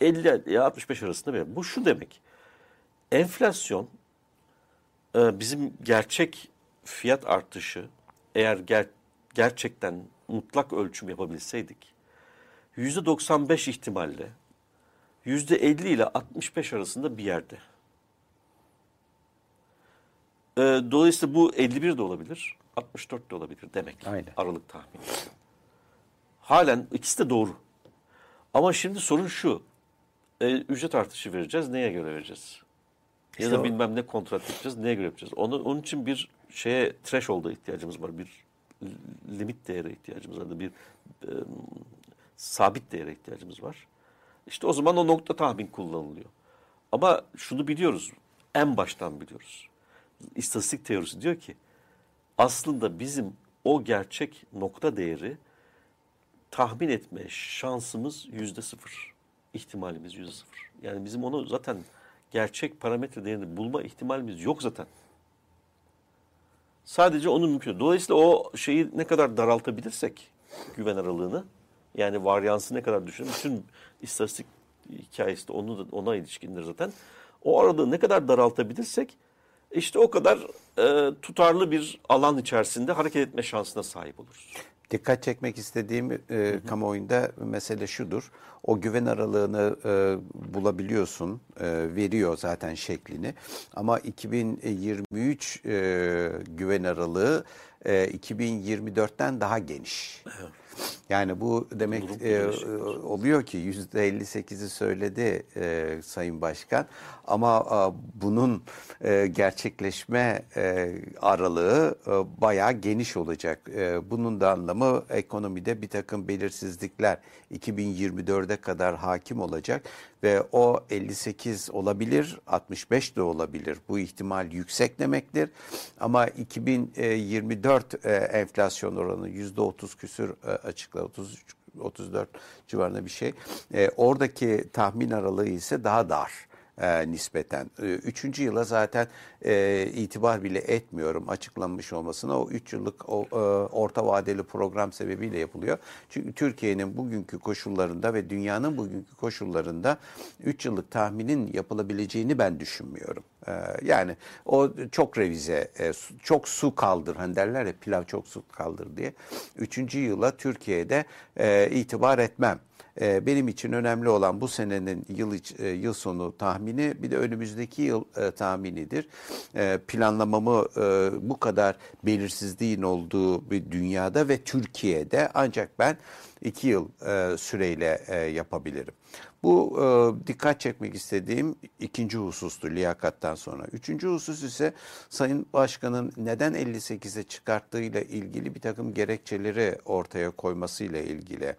50 ile 65 arasında bir. Bu şu demek. Enflasyon e, bizim gerçek fiyat artışı eğer ger gerçekten mutlak ölçüm yapabilseydik %95 ihtimalle %50 ile 65 arasında bir yerde. Ee, dolayısıyla bu 51 de olabilir, 64 de olabilir demek. Aynen. Aralık tahmini. Halen ikisi de doğru. Ama şimdi sorun şu. E, ücret artışı vereceğiz. Neye göre vereceğiz? Ya da o. bilmem ne kontrat yapacağız. Neye göre yapacağız? Onu, onun için bir şeye threshold'a ihtiyacımız var. Bir limit değere ihtiyacımız var. Bir e, sabit değere ihtiyacımız var. İşte o zaman o nokta tahmin kullanılıyor. Ama şunu biliyoruz. En baştan biliyoruz. İstatistik teorisi diyor ki aslında bizim o gerçek nokta değeri tahmin etme şansımız yüzde sıfır. İhtimalimiz yüzde sıfır. Yani bizim onu zaten gerçek parametre değerini bulma ihtimalimiz yok zaten. Sadece onun mümkün. Dolayısıyla o şeyi ne kadar daraltabilirsek güven aralığını yani varyansı ne kadar düşünün. Bütün istatistik hikayesi de onu da, ona ilişkindir zaten. O aralığı ne kadar daraltabilirsek işte o kadar e, tutarlı bir alan içerisinde hareket etme şansına sahip oluruz. Dikkat çekmek istediğim e, hı hı. kamuoyunda mesele şudur. O güven aralığını e, bulabiliyorsun, e, veriyor zaten şeklini. Ama 2023 e, güven aralığı e, 2024'ten daha geniş. Evet. Yani bu demek e, oluyor ki yüzde 58'i söyledi e, Sayın Başkan. Ama e, bunun e, gerçekleşme e, aralığı e, bayağı geniş olacak. E, bunun da anlamı ekonomide bir takım belirsizlikler 2024'e kadar hakim olacak ve o 58 olabilir, 65 de olabilir. Bu ihtimal yüksek demektir. Ama 2024 e, enflasyon oranı %30 küsür e, açıkla 33 34 civarında bir şey. E, oradaki tahmin aralığı ise daha dar e, nispeten. E, üçüncü yıla zaten e, itibar bile etmiyorum açıklanmış olmasına. O üç yıllık o, e, orta vadeli program sebebiyle yapılıyor. Çünkü Türkiye'nin bugünkü koşullarında ve dünyanın bugünkü koşullarında üç yıllık tahminin yapılabileceğini ben düşünmüyorum. E, yani o çok revize, e, çok su kaldır. Hani derler ya pilav çok su kaldır diye. Üçüncü yıla Türkiye'de e, itibar etmem. E, benim için önemli olan bu senenin yıl iç, e, yıl sonu tahmini bir de önümüzdeki yıl e, tahminidir. E, planlamamı e, bu kadar belirsizliğin olduğu bir dünyada ve Türkiye'de ancak ben iki yıl e, süreyle e, yapabilirim. Bu e, dikkat çekmek istediğim ikinci husustu liyakattan sonra. Üçüncü husus ise Sayın Başkan'ın neden 58'e çıkarttığıyla ilgili bir takım gerekçeleri ortaya koymasıyla ilgili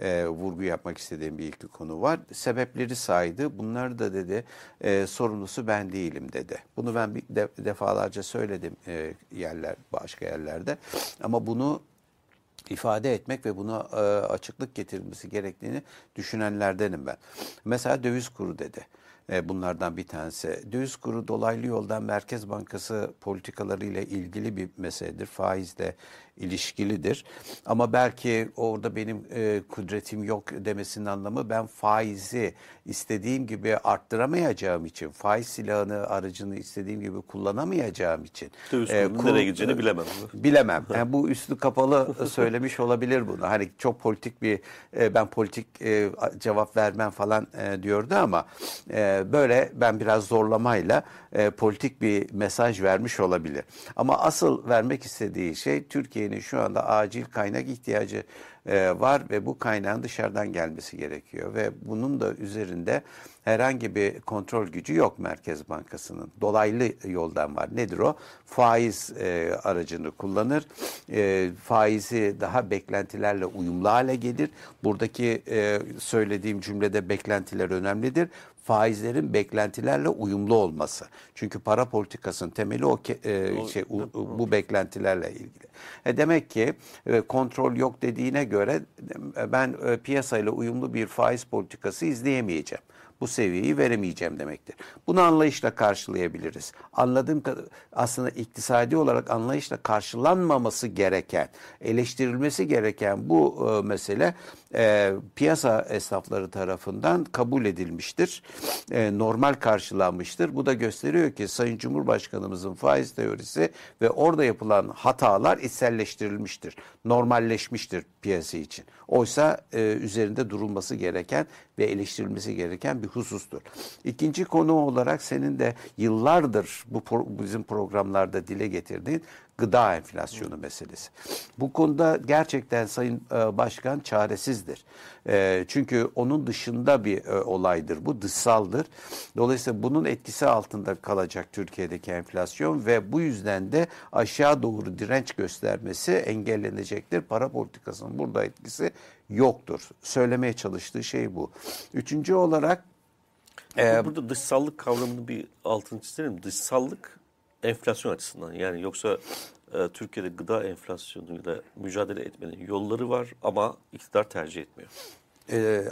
e, vurgu yapmak istediğim bir iki konu var. Sebepleri saydı. Bunları da dedi e, sorumlusu ben değilim dedi. Bunu ben bir de, defalarca söyledim e, yerler başka yerlerde. Ama bunu ifade etmek ve buna e, açıklık getirilmesi gerektiğini düşünenlerdenim ben. Mesela döviz kuru dedi. E, bunlardan bir tanesi. Döviz kuru dolaylı yoldan Merkez Bankası politikaları ile ilgili bir meseledir. Faizle ilişkilidir. Ama belki orada benim e, kudretim yok demesinin anlamı ben faizi istediğim gibi arttıramayacağım için, faiz silahını, aracını istediğim gibi kullanamayacağım için. E, kur, nereye gideceğini bilemem. Bilemem. Yani bu üstü kapalı söylemiş olabilir bunu. Hani çok politik bir, e, ben politik e, cevap vermem falan e, diyordu ama e, böyle ben biraz zorlamayla e, politik bir mesaj vermiş olabilir. Ama asıl vermek istediği şey Türkiye'nin şu anda acil kaynak ihtiyacı e, var ve bu kaynağın dışarıdan gelmesi gerekiyor ve bunun da üzerinde herhangi bir kontrol gücü yok Merkez Bankası'nın. Dolaylı yoldan var. Nedir o? Faiz e, aracını kullanır. E, faizi daha beklentilerle uyumlu hale gelir. Buradaki e, söylediğim cümlede beklentiler önemlidir faizlerin beklentilerle uyumlu olması. Çünkü para politikasının temeli o e, şey u, bu beklentilerle ilgili. E demek ki e, kontrol yok dediğine göre ben e, piyasayla uyumlu bir faiz politikası izleyemeyeceğim bu seviyeyi veremeyeceğim demektir. Bunu anlayışla karşılayabiliriz. Anladığım aslında iktisadi olarak anlayışla karşılanmaması gereken, eleştirilmesi gereken bu e, mesele e, piyasa esnafları tarafından kabul edilmiştir. E, normal karşılanmıştır. Bu da gösteriyor ki Sayın Cumhurbaşkanımızın faiz teorisi ve orada yapılan hatalar içselleştirilmiştir. Normalleşmiştir piyasa için. Oysa e, üzerinde durulması gereken ve eleştirilmesi gereken bir husustur. İkinci konu olarak senin de yıllardır bu pro, bizim programlarda dile getirdiğin gıda enflasyonu meselesi. Bu konuda gerçekten Sayın e, Başkan çaresizdir. E, çünkü onun dışında bir e, olaydır. Bu dışsaldır. Dolayısıyla bunun etkisi altında kalacak Türkiye'deki enflasyon ve bu yüzden de aşağı doğru direnç göstermesi engellenecektir. Para politikasının burada etkisi yoktur. Söylemeye çalıştığı şey bu. Üçüncü olarak Burada dışsallık kavramını bir altını çizelim. Dışsallık enflasyon açısından yani yoksa e, Türkiye'de gıda enflasyonuyla mücadele etmenin yolları var ama iktidar tercih etmiyor. E,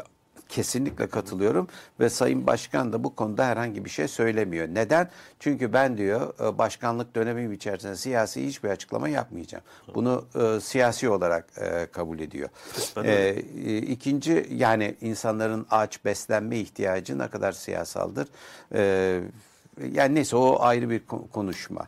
kesinlikle katılıyorum ve Sayın Başkan da bu konuda herhangi bir şey söylemiyor. Neden? Çünkü ben diyor e, başkanlık dönemim içerisinde siyasi hiçbir açıklama yapmayacağım. Bunu e, siyasi olarak e, kabul ediyor. E, ikinci yani insanların aç beslenme ihtiyacı ne kadar siyasaldır? E, yani neyse o ayrı bir konuşma.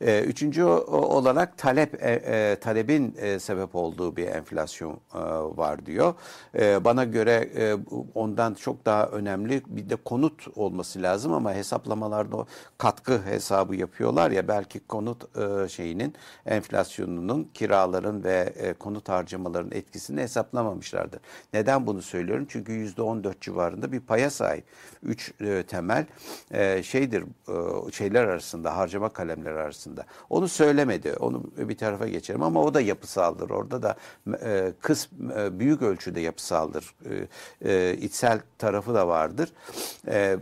E, üçüncü olarak talep e, e, talebin e, sebep olduğu bir enflasyon e, var diyor. E, bana göre e, ondan çok daha önemli bir de konut olması lazım ama hesaplamalarda o katkı hesabı yapıyorlar ya belki konut e, şeyinin enflasyonunun kiraların ve e, konut harcamaların etkisini hesaplamamışlardır. Neden bunu söylüyorum? Çünkü yüzde on dört civarında bir paya sahip. Üç e, temel e, şeydir e, şeyler arasında harcama kalemleri arasında aslında. Onu söylemedi. Onu bir tarafa geçerim ama o da yapısaldır. Orada da e, kız e, büyük ölçüde yapısaldır. E, e, içsel tarafı da vardır. E,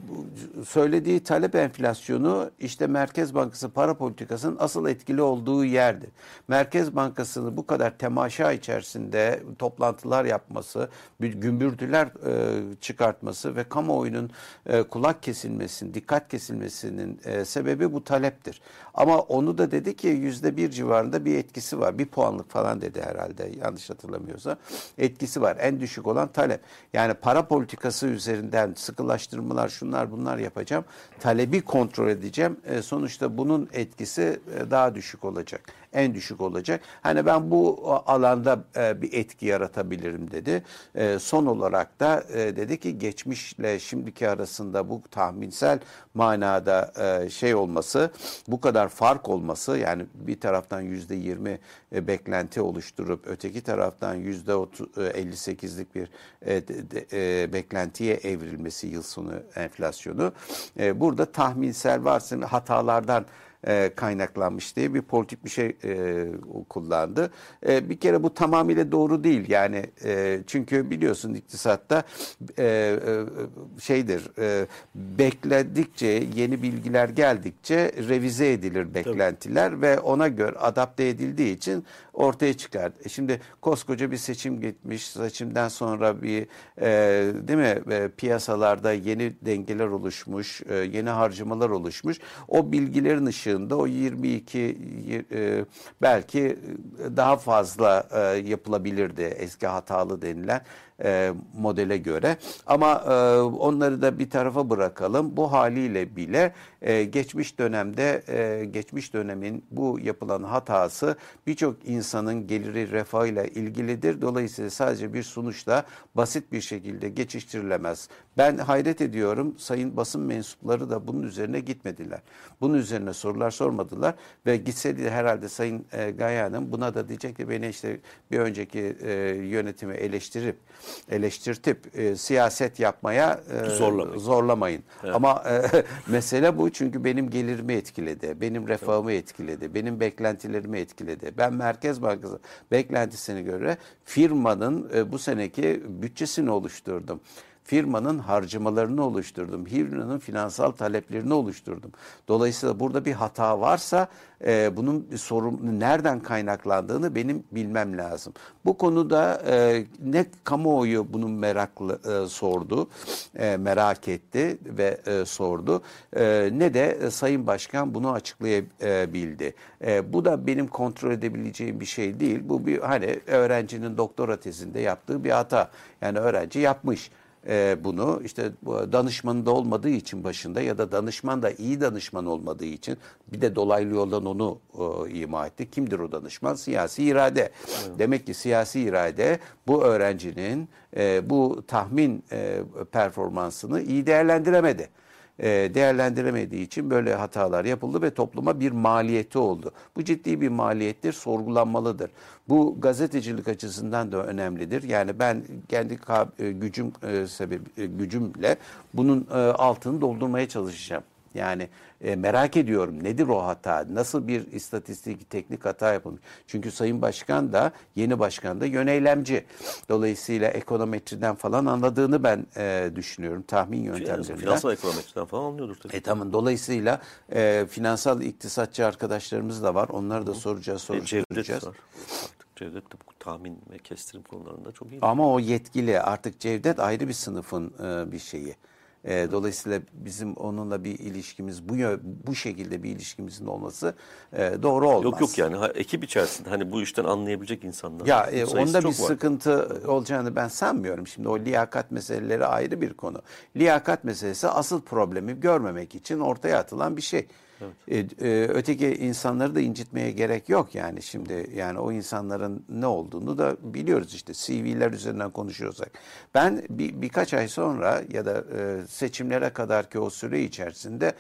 söylediği talep enflasyonu işte Merkez Bankası para politikasının asıl etkili olduğu yerdir. Merkez Bankası'nı bu kadar temaşa içerisinde toplantılar yapması, gümbürtüler e, çıkartması ve kamuoyunun e, kulak kesilmesinin, dikkat kesilmesinin e, sebebi bu taleptir. Ama onu da dedi ki yüzde bir civarında bir etkisi var. Bir puanlık falan dedi herhalde yanlış hatırlamıyorsa. Etkisi var. En düşük olan talep. Yani para politikası üzerinden sıkılaştırmalar şunlar bunlar yapacağım. Talebi kontrol edeceğim. E, sonuçta bunun etkisi e, daha düşük olacak en düşük olacak. Hani ben bu alanda e, bir etki yaratabilirim dedi. E, son olarak da e, dedi ki geçmişle şimdiki arasında bu tahminsel manada e, şey olması, bu kadar fark olması yani bir taraftan yüzde yirmi e, beklenti oluşturup öteki taraftan yüzde 58'lik bir e, de, e, beklentiye evrilmesi yıl sonu enflasyonu. E, burada tahminsel varsın hatalardan e, kaynaklanmış diye bir politik bir şey e, kullandı. E, bir kere bu tamamıyla doğru değil. Yani e, çünkü biliyorsun iktisatta e, e, şeydir e, bekledikçe yeni bilgiler geldikçe revize edilir beklentiler Tabii. ve ona göre adapte edildiği için ortaya çıkar. E şimdi koskoca bir seçim gitmiş. Seçimden sonra bir e, değil mi e, piyasalarda yeni dengeler oluşmuş, e, yeni harcamalar oluşmuş. O bilgilerin ışığında o 22 e, belki daha fazla e, yapılabilirdi eski hatalı denilen e, modele göre. Ama e, onları da bir tarafa bırakalım. Bu haliyle bile e, geçmiş dönemde e, geçmiş dönemin bu yapılan hatası birçok insanın geliri refahıyla ilgilidir. Dolayısıyla sadece bir sonuçla basit bir şekilde Ben hayret ediyorum sayın basın mensupları da bunun üzerine gitmediler. Bunun üzerine sorular sormadılar ve gitseydi herhalde Sayın e, Gaye Hanım buna da diyecek ki beni işte bir önceki e, yönetimi eleştirip eleştirtip e, siyaset yapmaya e, zorlamayın. zorlamayın. Evet. Ama e, mesele bu çünkü benim gelirimi etkiledi, benim refahımı etkiledi, benim beklentilerimi etkiledi. Ben Merkez Bankası beklentisine göre firmanın e, bu seneki bütçesini oluşturdum firmanın harcamalarını oluşturdum. Firmanın finansal taleplerini oluşturdum. Dolayısıyla burada bir hata varsa e, bunun sorun nereden kaynaklandığını benim bilmem lazım. Bu konuda e, ne kamuoyu bunun meraklı e, sordu, e, merak etti ve e, sordu. E, ne de e, Sayın Başkan bunu açıklayabildi. E, bu da benim kontrol edebileceğim bir şey değil. Bu bir hani öğrencinin doktora tezinde yaptığı bir hata. Yani öğrenci yapmış e, bunu işte danışmanında olmadığı için başında ya da danışman da iyi danışman olmadığı için bir de dolaylı yoldan onu e, ima etti. Kimdir o danışman? Siyasi irade. Evet. Demek ki siyasi irade bu öğrencinin e, bu tahmin e, performansını iyi değerlendiremedi. E, değerlendiremediği için böyle hatalar yapıldı ve topluma bir maliyeti oldu. Bu ciddi bir maliyettir, sorgulanmalıdır. Bu gazetecilik açısından da önemlidir. Yani ben kendi e, gücüm e, sebebi gücümle bunun altını doldurmaya çalışacağım. Yani e, merak ediyorum nedir o hata? Nasıl bir istatistik, teknik hata yapılmış? Çünkü Sayın Başkan da yeni başkan da yöneylemci. Dolayısıyla ekonometriden falan anladığını ben e, düşünüyorum. Tahmin yöntemlerinden. Finansal ekonometriden falan anlıyordur tabii. E tamam dolayısıyla e, finansal iktisatçı arkadaşlarımız da var. Onları da soracağız, e, soruşturacağız. E, Cevdet de bu tahmin ve kestirim konularında çok iyi. Ama o yetkili artık Cevdet ayrı bir sınıfın e, bir şeyi. E, dolayısıyla bizim onunla bir ilişkimiz bu bu şekilde bir ilişkimizin olması e, doğru olmaz. Yok yok yani ha, ekip içerisinde hani bu işten anlayabilecek insanlar. Ya e, onda bir var. sıkıntı olacağını ben sanmıyorum. Şimdi o liyakat meseleleri ayrı bir konu. Liyakat meselesi asıl problemi görmemek için ortaya atılan bir şey. Evet. E, e, öteki insanları da incitmeye gerek yok yani şimdi yani o insanların ne olduğunu da biliyoruz işte CV'ler üzerinden konuşuyorsak. Ben bir, birkaç ay sonra ya da e, seçimlere kadar ki o süre içerisinde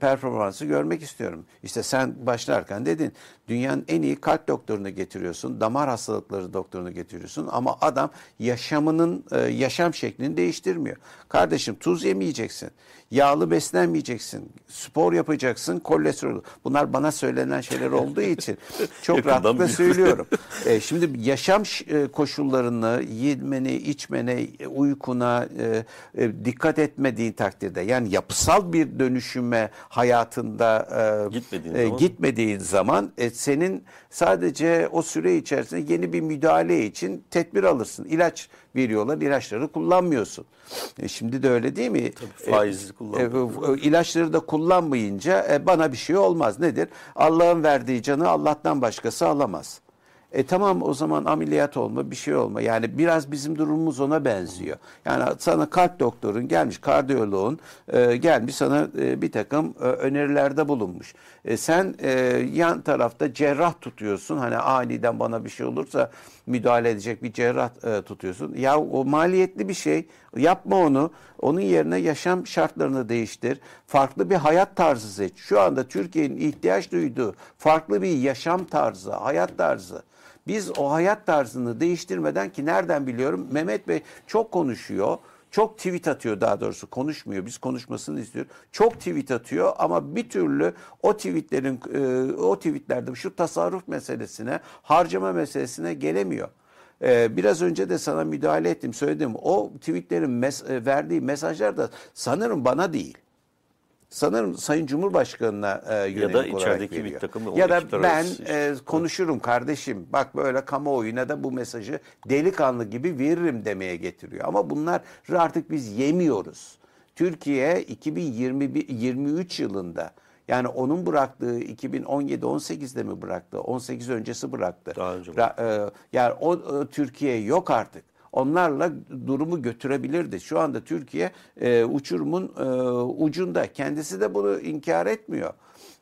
performansı görmek istiyorum. İşte sen başlarken dedin dünyanın en iyi kalp doktorunu getiriyorsun, damar hastalıkları doktorunu getiriyorsun ama adam yaşamının yaşam şeklini değiştirmiyor. Kardeşim tuz yemeyeceksin, yağlı beslenmeyeceksin, spor yapacaksın, kolesterol. Bunlar bana söylenen şeyler olduğu için çok rahatlıkla söylüyorum. e, şimdi yaşam e, koşullarını, yemeni, içmene, uykuna e, e, dikkat etmediğin takdirde yani yapısal bir dönüşüme hayatında e, gitmediğin, e, zaman. gitmediğin zaman e, senin sadece o süre içerisinde yeni bir müdahale için tedbir alırsın. İlaç veriyorlar, ilaçları kullanmıyorsun. E şimdi de öyle değil mi? Tabii faizli e, kullanmıyor. E, ilaçları da kullanmayınca e, bana bir şey olmaz. Nedir? Allah'ın verdiği canı Allah'tan başkası alamaz. E tamam o zaman ameliyat olma bir şey olma. Yani biraz bizim durumumuz ona benziyor. Yani sana kalp doktorun gelmiş, kardiyoloğun e, gelmiş sana e, bir takım e, önerilerde bulunmuş. E, sen e, yan tarafta cerrah tutuyorsun. Hani aniden bana bir şey olursa müdahale edecek bir cerrah e, tutuyorsun. Ya o maliyetli bir şey. Yapma onu. Onun yerine yaşam şartlarını değiştir. Farklı bir hayat tarzı seç. Şu anda Türkiye'nin ihtiyaç duyduğu farklı bir yaşam tarzı, hayat tarzı. Biz o hayat tarzını değiştirmeden ki nereden biliyorum Mehmet Bey çok konuşuyor. Çok tweet atıyor daha doğrusu konuşmuyor. Biz konuşmasını istiyor. Çok tweet atıyor ama bir türlü o tweetlerin e, o tweetlerde şu tasarruf meselesine, harcama meselesine gelemiyor. E, biraz önce de sana müdahale ettim, söyledim. O tweetlerin mes e, verdiği mesajlar da sanırım bana değil sanırım Sayın Cumhurbaşkanı'na e, yönelik ya da içerideki veriyor. bir takım ya da ben e, konuşurum kardeşim bak böyle kamuoyuna da bu mesajı delikanlı gibi veririm demeye getiriyor. Ama bunlar artık biz yemiyoruz. Türkiye 2023 yılında yani onun bıraktığı 2017-18'de mi bıraktı? 18 öncesi bıraktı. Daha önce. E, yani o e, Türkiye yok artık onlarla durumu götürebilirdi. Şu anda Türkiye e, uçurumun e, ucunda. Kendisi de bunu inkar etmiyor.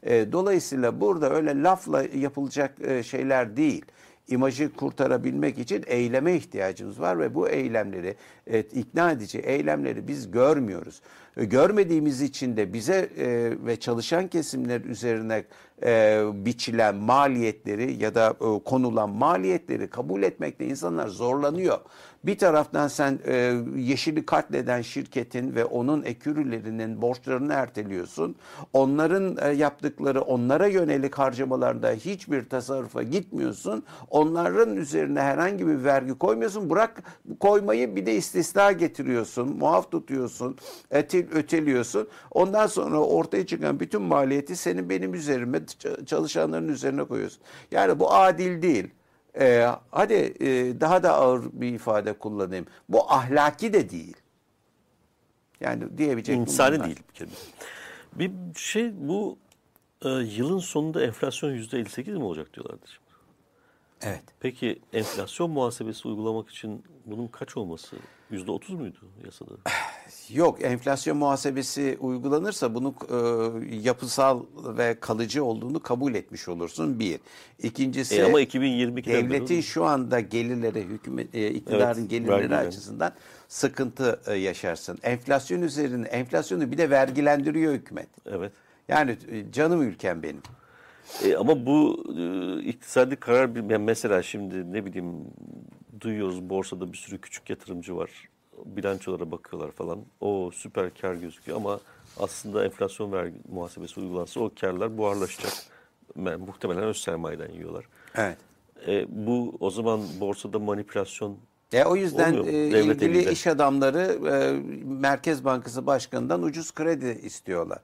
E, dolayısıyla burada öyle lafla yapılacak e, şeyler değil. imajı kurtarabilmek için eyleme ihtiyacımız var ve bu eylemleri evet, ikna edici eylemleri biz görmüyoruz. E, görmediğimiz için de bize e, ve çalışan kesimler üzerine e, biçilen maliyetleri ya da e, konulan maliyetleri kabul etmekte insanlar zorlanıyor. Bir taraftan sen e, yeşili katleden şirketin ve onun ekürülerinin borçlarını erteliyorsun. Onların e, yaptıkları onlara yönelik harcamalarda hiçbir tasarrufa gitmiyorsun. Onların üzerine herhangi bir vergi koymuyorsun. Bırak koymayı bir de istisna getiriyorsun. Muaf tutuyorsun. Etil, öteliyorsun. Ondan sonra ortaya çıkan bütün maliyeti senin benim üzerime çalışanların üzerine koyuyorsun. Yani bu adil değil. Ee, hadi e, daha da ağır bir ifade kullanayım. Bu ahlaki de değil. Yani diyebilecek İnsani bunlar. değil bir kere. Bir şey bu e, yılın sonunda enflasyon yüzde 58 mi olacak diyorlardı şimdi. Evet. Peki enflasyon muhasebesi uygulamak için bunun kaç olması? Yüzde otuz muydu yasada? Yok enflasyon muhasebesi uygulanırsa bunun e, yapısal ve kalıcı olduğunu kabul etmiş olursun bir. İkincisi e ama 2022 devletin şu anda gelirleri hükümet e, iktidarın evet, gelirleri vergilen. açısından sıkıntı e, yaşarsın. Enflasyon üzerine enflasyonu bir de vergilendiriyor hükümet. Evet. Yani e, canım ülkem benim. E, ama bu e, iktisadi karar bir yani mesela şimdi ne bileyim duyuyoruz borsada bir sürü küçük yatırımcı var. Bilançolara bakıyorlar falan. O süper kar gözüküyor ama aslında enflasyon vergi muhasebesi uygulansa o karlar buharlaşacak. Yani, muhtemelen öz sermayeden yiyorlar. Evet. E, bu o zaman borsada manipülasyon e, o yüzden e, ilgili elinde. iş adamları e, Merkez Bankası Başkanı'ndan ucuz kredi istiyorlar.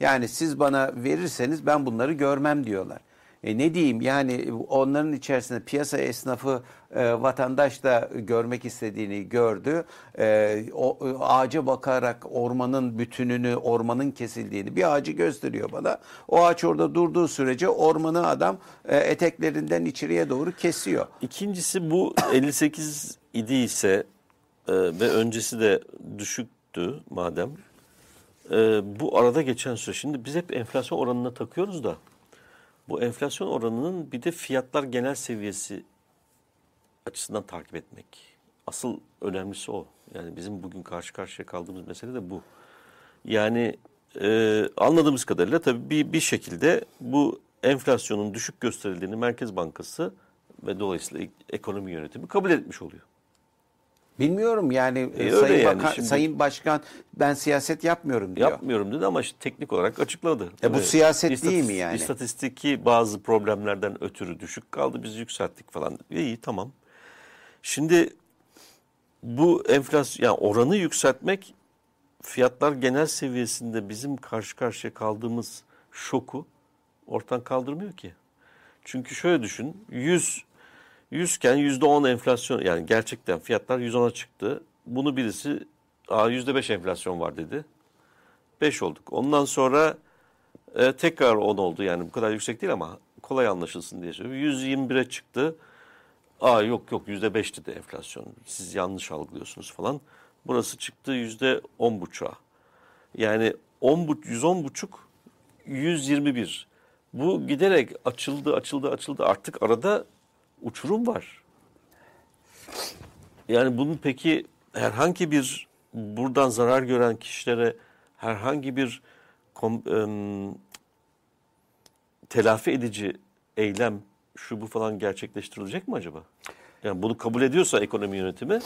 Yani siz bana verirseniz ben bunları görmem diyorlar. E ne diyeyim yani onların içerisinde piyasa esnafı e, vatandaş da görmek istediğini gördü. E, o, ağaca bakarak ormanın bütününü, ormanın kesildiğini bir ağacı gösteriyor bana. O ağaç orada durduğu sürece ormanı adam e, eteklerinden içeriye doğru kesiyor. İkincisi bu 58 idiyse e, ve öncesi de düşüktü madem. E, bu arada geçen süre şimdi biz hep enflasyon oranına takıyoruz da bu enflasyon oranının bir de fiyatlar genel seviyesi açısından takip etmek. Asıl önemlisi o. Yani bizim bugün karşı karşıya kaldığımız mesele de bu. Yani e, anladığımız kadarıyla tabii bir, bir şekilde bu enflasyonun düşük gösterildiğini Merkez Bankası ve dolayısıyla ekonomi yönetimi kabul etmiş oluyor. Bilmiyorum yani e, Sayın, yani Bakan, şimdi, Sayın Başkan ben siyaset yapmıyorum diyor. Yapmıyorum dedi ama işte teknik olarak açıkladı. E bu siyaset İstatis, değil mi yani? İstatistiki bazı problemlerden ötürü düşük kaldı biz yükselttik falan. İyi tamam. Şimdi bu enflasyon yani oranı yükseltmek fiyatlar genel seviyesinde bizim karşı karşıya kaldığımız şoku ortadan kaldırmıyor ki. Çünkü şöyle düşün 100 100 iken %10 enflasyon yani gerçekten fiyatlar 110'a çıktı. Bunu birisi Aa, %5 enflasyon var dedi. 5 olduk. Ondan sonra e, tekrar 10 oldu yani bu kadar yüksek değil ama kolay anlaşılsın diye söylüyorum. 121'e çıktı. Aa yok yok %5 dedi enflasyon. Siz yanlış algılıyorsunuz falan. Burası çıktı %10,5'a. Yani 10 110 buçuk 121. Bu giderek açıldı açıldı açıldı artık arada uçurum var. Yani bunun peki herhangi bir buradan zarar gören kişilere herhangi bir kom, e, telafi edici eylem şu bu falan gerçekleştirilecek mi acaba? Yani bunu kabul ediyorsa ekonomi yönetimi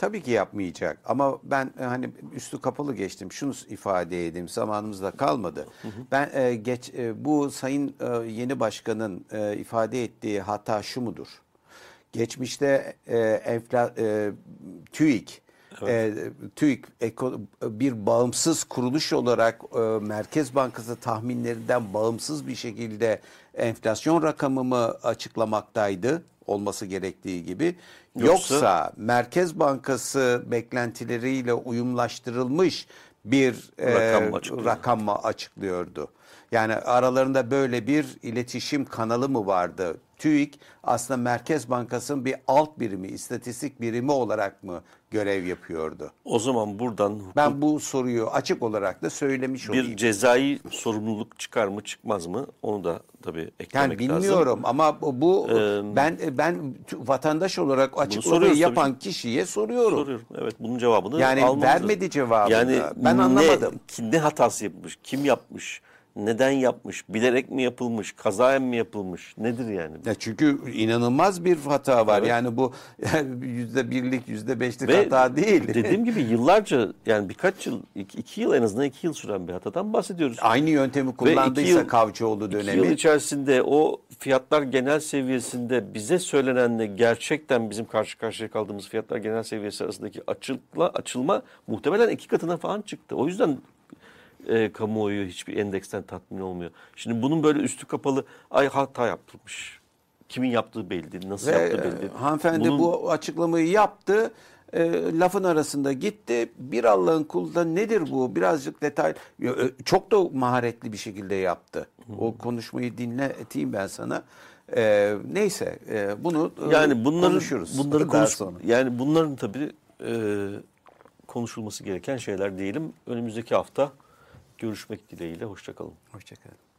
Tabii ki yapmayacak ama ben e, hani üstü kapalı geçtim. Şunu ifade edeyim zamanımızda kalmadı. Hı hı. Ben e, geç e, bu sayın e, yeni başkanın e, ifade ettiği hata şu mudur? Geçmişte e, enfla, e, TÜİK Evet. E, TÜİK bir bağımsız kuruluş olarak e, Merkez Bankası tahminlerinden bağımsız bir şekilde enflasyon rakamımı açıklamaktaydı olması gerektiği gibi. Yoksa, Yoksa Merkez Bankası beklentileriyle uyumlaştırılmış bir rakam, e, rakam mı açıklıyordu? Yani aralarında böyle bir iletişim kanalı mı vardı? TÜİK aslında Merkez Bankası'nın bir alt birimi, istatistik birimi olarak mı görev yapıyordu? O zaman buradan hukuk, Ben bu soruyu açık olarak da söylemiş bir olayım. cezai sorumluluk çıkar mı çıkmaz mı onu da tabii eklemek Yani bilmiyorum lazım. ama bu, bu ben ben vatandaş olarak soruyoruz tabii yapan kişiye soruyorum. Soruyorum. Evet bunun cevabını Yani vermedi lazım. cevabını. Yani Ben ne- anlamadım. ki- Ne, hatası yapmış? Kim yapmış? Neden yapmış? Bilerek mi yapılmış? Kazayen mi yapılmış? Nedir yani? Ya çünkü inanılmaz bir hata var. Evet. Yani bu yüzde birlik, yüzde beşlik Ve hata değil. Dediğim gibi yıllarca yani birkaç yıl, iki, iki yıl en azından iki yıl süren bir hatadan bahsediyoruz. Aynı yöntemi kullandıysa yıl- Kavcıoğlu İki yıl dönemi. içerisinde o fiyatlar genel seviyesinde bize söylenenle gerçekten bizim karşı karşıya kaldığımız fiyatlar genel seviyesi arasındaki açılma, açılma muhtemelen iki katına falan çıktı. O yüzden e, kamuoyu hiçbir endeksten tatmin olmuyor. Şimdi bunun böyle üstü kapalı ay hata yapılmış. Kimin yaptığı belli değil, nasıl Ve yaptığı belli değil. e, hanımefendi Bunun- bu açıklamayı yaptı. E, lafın arasında gitti. Bir Allah'ın kulu da nedir bu? Birazcık detay. E, Çok da maharetli bir şekilde yaptı. O konuşmayı dinleteyim ben sana. E, neyse e, bunu e, Yani bunların konuşuruz. bunları konuş, sonra. yani bunların tabii e, konuşulması gereken şeyler diyelim. Önümüzdeki hafta görüşmek dileğiyle hoşçakalın. Hoşçakalın.